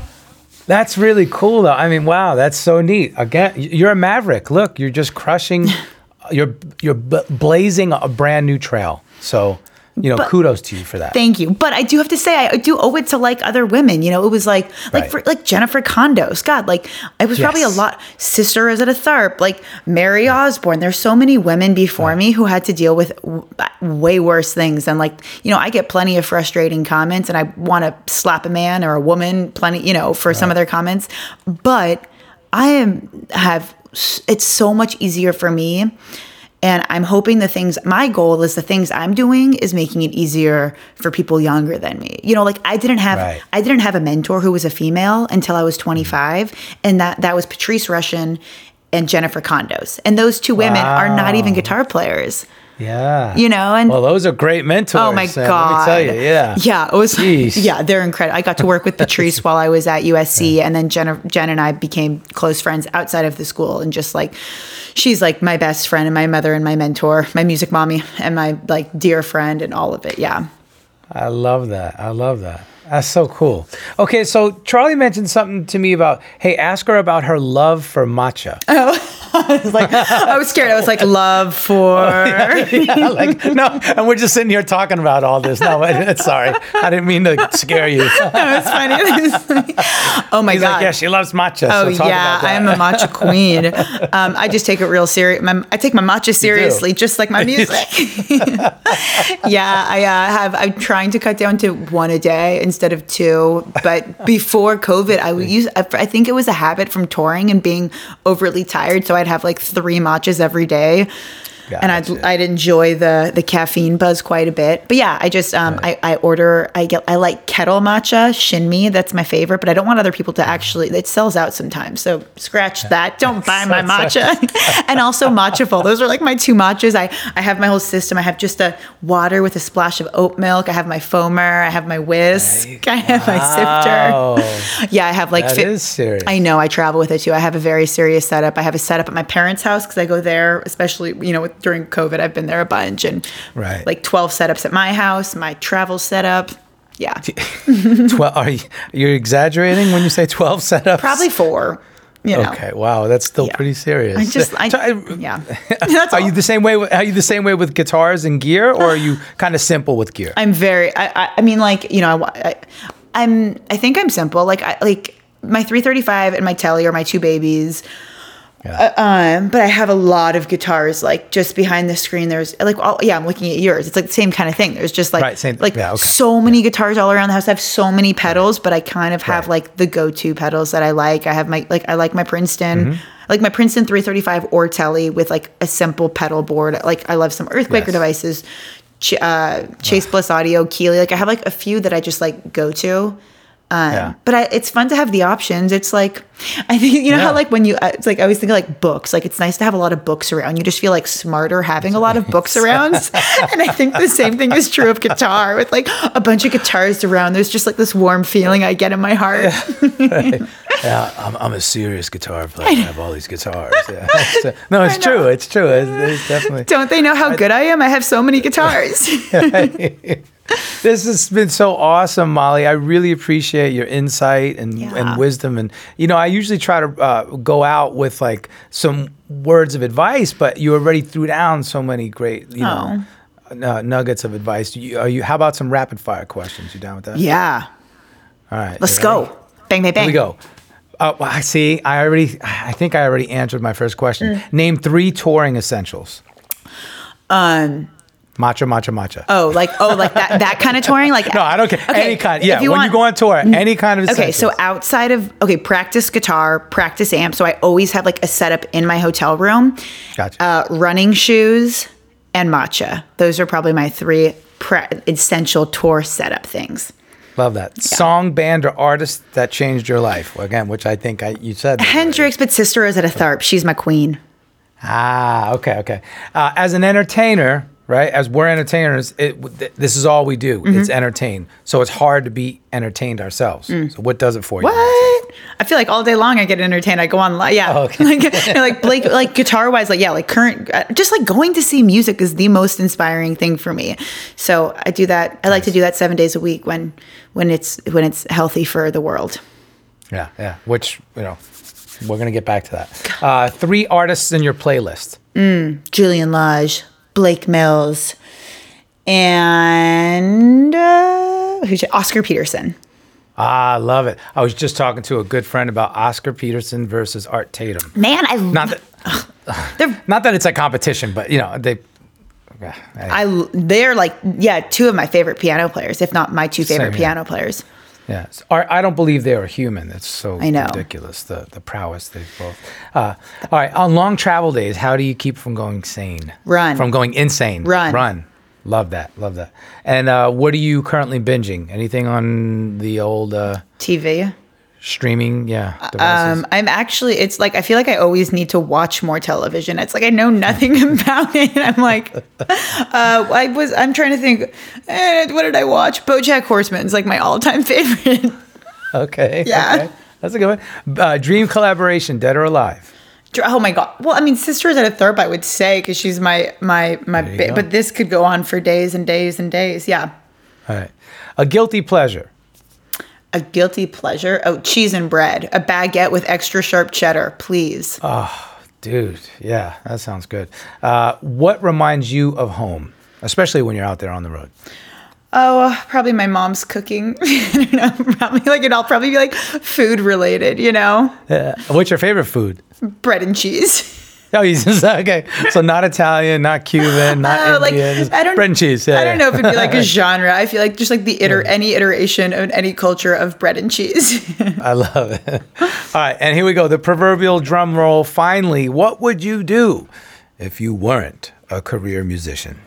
That's really cool, though. I mean, wow, that's so neat. Again, you're a maverick. Look, you're just crushing. [LAUGHS] you're you're blazing a brand new trail. So, you know,
But-
kudos to you for that.
Thank you. But I do have to say, I do owe it to like other women. You know, it was like, like
Right.
for like Jennifer Condos. God, like it was probably a lot. Sister Rosetta Tharpe, like Mary Osborne. There's so many women before me who had to deal with w- way worse things. And like, you know, I get plenty of frustrating comments, and I want to slap a man or a woman, plenty, you know, for some of their comments. But I am have. It's so much easier for me. And I'm hoping the things, my goal is the things I'm doing is making it easier for people younger than me. You know, like I didn't have,
Right.
I didn't have a mentor who was a female until I was 25. And that, that was Patrice Rushen and Jennifer Condos. And those two women are not even guitar players,
yeah.
you know? And
well, those are great mentors.
Oh my
Sam,
god!
Let me tell you, yeah.
yeah. It was. [LAUGHS]
Jeez.
Yeah, they're incredible. I got to work with [LAUGHS] Patrice while I was at USC, and then Jen, Jen and I became close friends outside of the school, and just like, she's like my best friend and my mother and my mentor, my music mommy, and my like dear friend, and all of it. Yeah.
I love that. I love that. That's so cool. Okay, so Charlie mentioned something to me about, hey, ask her about her love for matcha. [LAUGHS]
I was like, I was scared. I was like, love for. [LAUGHS]
yeah, like no, and we're just sitting here talking about all this. No, [LAUGHS] sorry, I didn't mean to scare you.
It's funny. oh my
He's
god.
like, yeah, she loves matcha.
Oh
so talk
yeah,
about that.
I am a matcha queen. Um, I just take it real serious. I take my matcha seriously, just like my music. yeah, I uh, have. I'm trying to cut down to one a day instead of two. But [LAUGHS] before COVID, I would use. I think it was a habit from touring and being overly tired, so I'd have like three matchas every day. And I'd, I'd enjoy the the caffeine buzz quite a bit, but yeah, I just um I, I order I get I like kettle matcha Shinmi that's my favorite, but I don't want other people to actually it sells out sometimes, so scratch that. Don't buy my [LAUGHS] matcha, [LAUGHS] and also Matchaful. Those are like my two matchas. I I have my whole system. I have just a water with a splash of oat milk. I have my foamer. I have my whisk. [LAUGHS] I have
Wow.
my sifter. Yeah, I have like
That
fi-
is serious.
I know I travel with it too. I have a very serious setup. I have a setup at my parents' house because I go there, especially you know with, during COVID. I've been there a bunch, and
Right.
like twelve setups at my house. My travel setup, yeah, [LAUGHS]
Twelve? Are you you're exaggerating when you say twelve setups?
probably four. You know,
Okay. Wow, that's still
Yeah.
pretty serious.
I just, I,
So, I-
yeah. [LAUGHS] [LAUGHS]
Are
all.
you the same way? with- Are you the same way with guitars and gear, or are you [SIGHS] kind of simple with gear?
I'm very. I, I, I mean, like you know, I, I, I'm. I think I'm simple. Like I like my 335 and my Telly are my two babies. Uh, um, but I have a lot of guitars like just behind the screen. There's like, all, yeah, I'm looking at yours. It's like the same kind of thing. There's just like,
Right, same-
like
yeah, okay.
so many guitars all around the house. I have so many pedals, but I kind of have
Right.
like the go-to pedals that I like. I have my like I like my Princeton,
Mm-hmm.
Like my Princeton 335 or Telly with like a simple pedal board. Like I love some Earthquaker
Yes.
devices, Ch- uh, Chase Bliss Audio, Keeley. Like I have like a few that I just like go to. Um,
Yeah.
But I, it's fun to have the options. It's like, [LAUGHS] I think, you know
Yeah.
how like when you, uh, it's like, I always think of like books. Like it's nice to have a lot of books around. You just feel like smarter having a lot of books around. [LAUGHS] [LAUGHS] and I think the same thing is true of guitar with like a bunch of guitars around. There's just like this warm feeling I get in my heart.
Yeah, I'm, I'm a serious guitar player. I have all these guitars. Yeah. So- no, it's true. It's true. It's, it's definitely.
Don't they know how good I am? I have so many guitars.
This has been so awesome, Molly. I really appreciate your insight and,
Yeah.
and wisdom. And you know, I usually try to uh, go out with like some words of advice, but you already threw down so many great, you know, uh, nuggets of advice. You, are you? How about some rapid fire questions? You down with that?
Yeah.
All right.
Let's
ready?
go. Bang, bang, bang.
Here we go. Uh, well, I see. I already. I think I already answered my first question.
Mm.
Name three touring essentials.
Um.
Matcha, matcha, matcha.
Oh, like oh, like that that [LAUGHS] kind of touring. Like
No, I don't care.
Okay,
Any kind. Yeah,
you
when
want-
you go on tour, any kind of.
Okay, so outside of okay, practice guitar, practice amp. So I always have like a setup in my hotel room.
Gotcha.
Uh, running shoes and matcha. Those are probably my three pre- essential tour setup things.
Love that song, band, or artist that changed your life. Again, which I think I you said. already.
Hendrix, but sister Rosetta Tharpe. She's my queen.
Ah, okay, okay. Uh, as an entertainer, right? As we're entertainers, it, th- this is all we do.
Mm-hmm.
It's entertain. So it's hard to be entertained ourselves. So what does it for you?
Mm. What? I feel like all day long I get entertained. I go on, li- yeah,
Oh, okay. [LAUGHS]
like, you know, like Blake, like guitar wise, like yeah, like current, uh, just like going to see music is the most inspiring thing for me. So I do that. I like to do that seven days a week when when it's when it's healthy for the world.
Yeah, yeah. Which you know, we're gonna get back to that. Uh, three artists in your playlist.
Julian Lage, Blake Mills, and uh, who's Oscar Peterson.
Ah, I love it. I was just talking to a good friend about Oscar Peterson versus Art Tatum.
Man, I
Not that, [LAUGHS] not that it's a competition, but you know they.
I they're like yeah two of my favorite piano players, if not my two favorite piano players.
Yeah, I don't believe they are human. It's so
I know.
ridiculous the the prowess they both. Uh, all right, on long travel days, how do you keep from going sane?
Run.
From going insane.
Run.
Run. Love that. Love that. And uh, what are you currently binging? Anything on the old uh,
TV.
Streaming? Yeah. Devices?
Um, I'm actually, it's like, I feel like I always need to watch more television. It's like I know nothing [LAUGHS] about it. I'm like, [LAUGHS] uh, I was, I'm trying to think, eh, what did I watch? Bojack Horseman is like my all time [LAUGHS] favorite.
okay.
yeah.
okay. That's a good one. Uh, dream collaboration, dead or alive?
Oh my god! Well, I mean, sister Rosetta Tharpe, I would say, because she's my my my. Ba- but this could go on for days and days and days. Yeah,
All right. A guilty pleasure.
A guilty pleasure. Oh, cheese and bread, a baguette with extra sharp cheddar, please.
Oh, dude, yeah, that sounds good. Uh, what reminds you of home, especially when you're out there on the road?
Oh, probably my mom's cooking. [LAUGHS] I don't know. Probably like it'll probably be like food related, you know?
Uh, what's your favorite food?
Bread and cheese. [LAUGHS] [LAUGHS]
Oh, he's just, okay. So not Italian, not Cuban, not
oh, like
Indian, just
I don't
bread and cheese. Yeah,
I don't
yeah.
know if it'd be like a [LAUGHS] genre. I feel like just like the iter any iteration of any culture of bread and cheese. [LAUGHS]
I love it. All right, and here we go. The proverbial drum roll. Finally, what would you do if you weren't a career musician?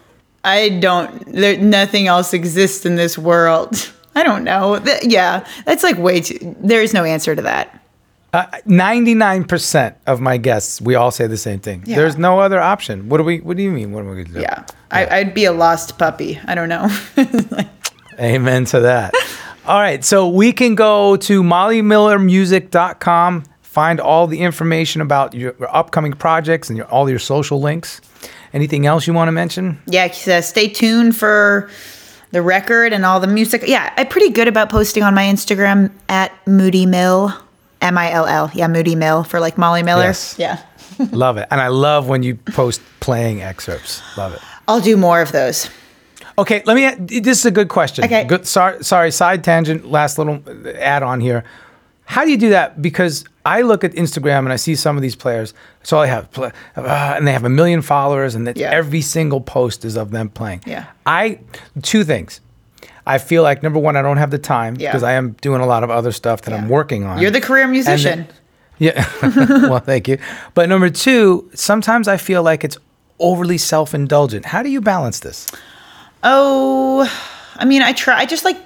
I don't there nothing else exists in this world. I don't know. Th- yeah, that's like way too there's no answer to that.
Uh, ninety-nine percent of my guests, we all say the same thing.
Yeah.
There's no other option. What do we? What do you mean? What am I going to do?
Yeah. I, I'd be a lost puppy. I don't know. [LAUGHS]
Amen to that. [LAUGHS] all right, so we can go to mollymillermusic.com, find all the information about your, your upcoming projects and your, all your social links. Anything else you want to mention?
yeah, stay tuned for the record and all the music. Yeah, I'm pretty good about posting on my Instagram at Moody Mill, M I L L. Yeah, Moody Mill for like Molly Miller.
Yes.
Yeah. [LAUGHS]
love it. And I love when you post playing excerpts. Love it.
I'll do more of those.
Okay, let me. This is a good question.
Okay.
Good. Sorry, sorry. Side tangent. Last little add on here. How do you do that? Because I look at Instagram and I see some of these players. That's all they have, uh, and they have a million followers, and that
Yeah.
every single post is of them playing.
Yeah.
I two things. I feel like number one, I don't have the time
Yeah.
because I am doing a lot of other stuff that I'm working on.
You're the career musician.
then- [LAUGHS] yeah. [LAUGHS] well, thank you. But number two, sometimes I feel like it's overly self indulgent. How do you balance this?
Oh, I mean, I try. I just like.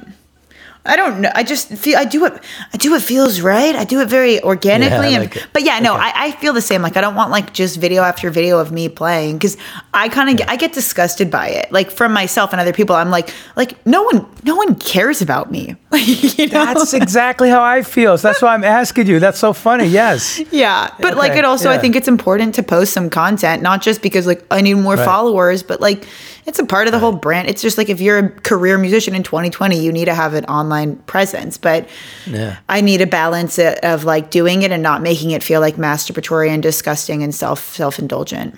I don't know. I just feel I do it. I do what feels right. I do it very organically.
Yeah,
and,
like it.
But yeah, no, I, I feel the same. Like I don't want like just video after video of me playing because I kind of get I get disgusted by it. Like from myself and other people, I'm like like no one no one cares about me. [LAUGHS] you know?
That's exactly how I feel. So that's why I'm asking you. That's so funny. Yes. [LAUGHS]
Yeah, but like it also, I think it's important to post some content, not just because like I need more
Right.
followers, but like it's a part of the whole brand. It's just like if you're a career musician in 2020, you need to have an online presence. But
Yeah.
I need a balance of, of like doing it and not making it feel like masturbatory and disgusting and self self indulgent.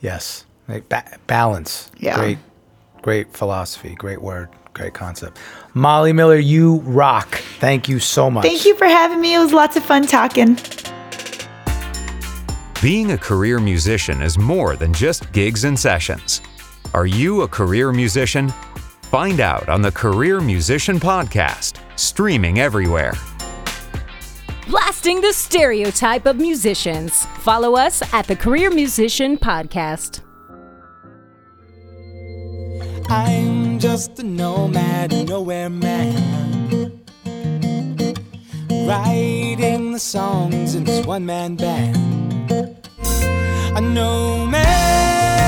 Yes. Like ba- balance.
Yeah.
Great, great philosophy. Great word. Great concept. Molly Miller, you rock. Thank you so much.
Thank you for having me. It was lots of fun talking.
Being a career musician is more than just gigs and sessions. Are you a career musician? Find out on the Career Musician Podcast, streaming everywhere.
Blasting the stereotype of musicians. Follow us at the Career Musician Podcast.
I'm just a nomad, nowhere man. Writing the songs in this one man band. A nomad,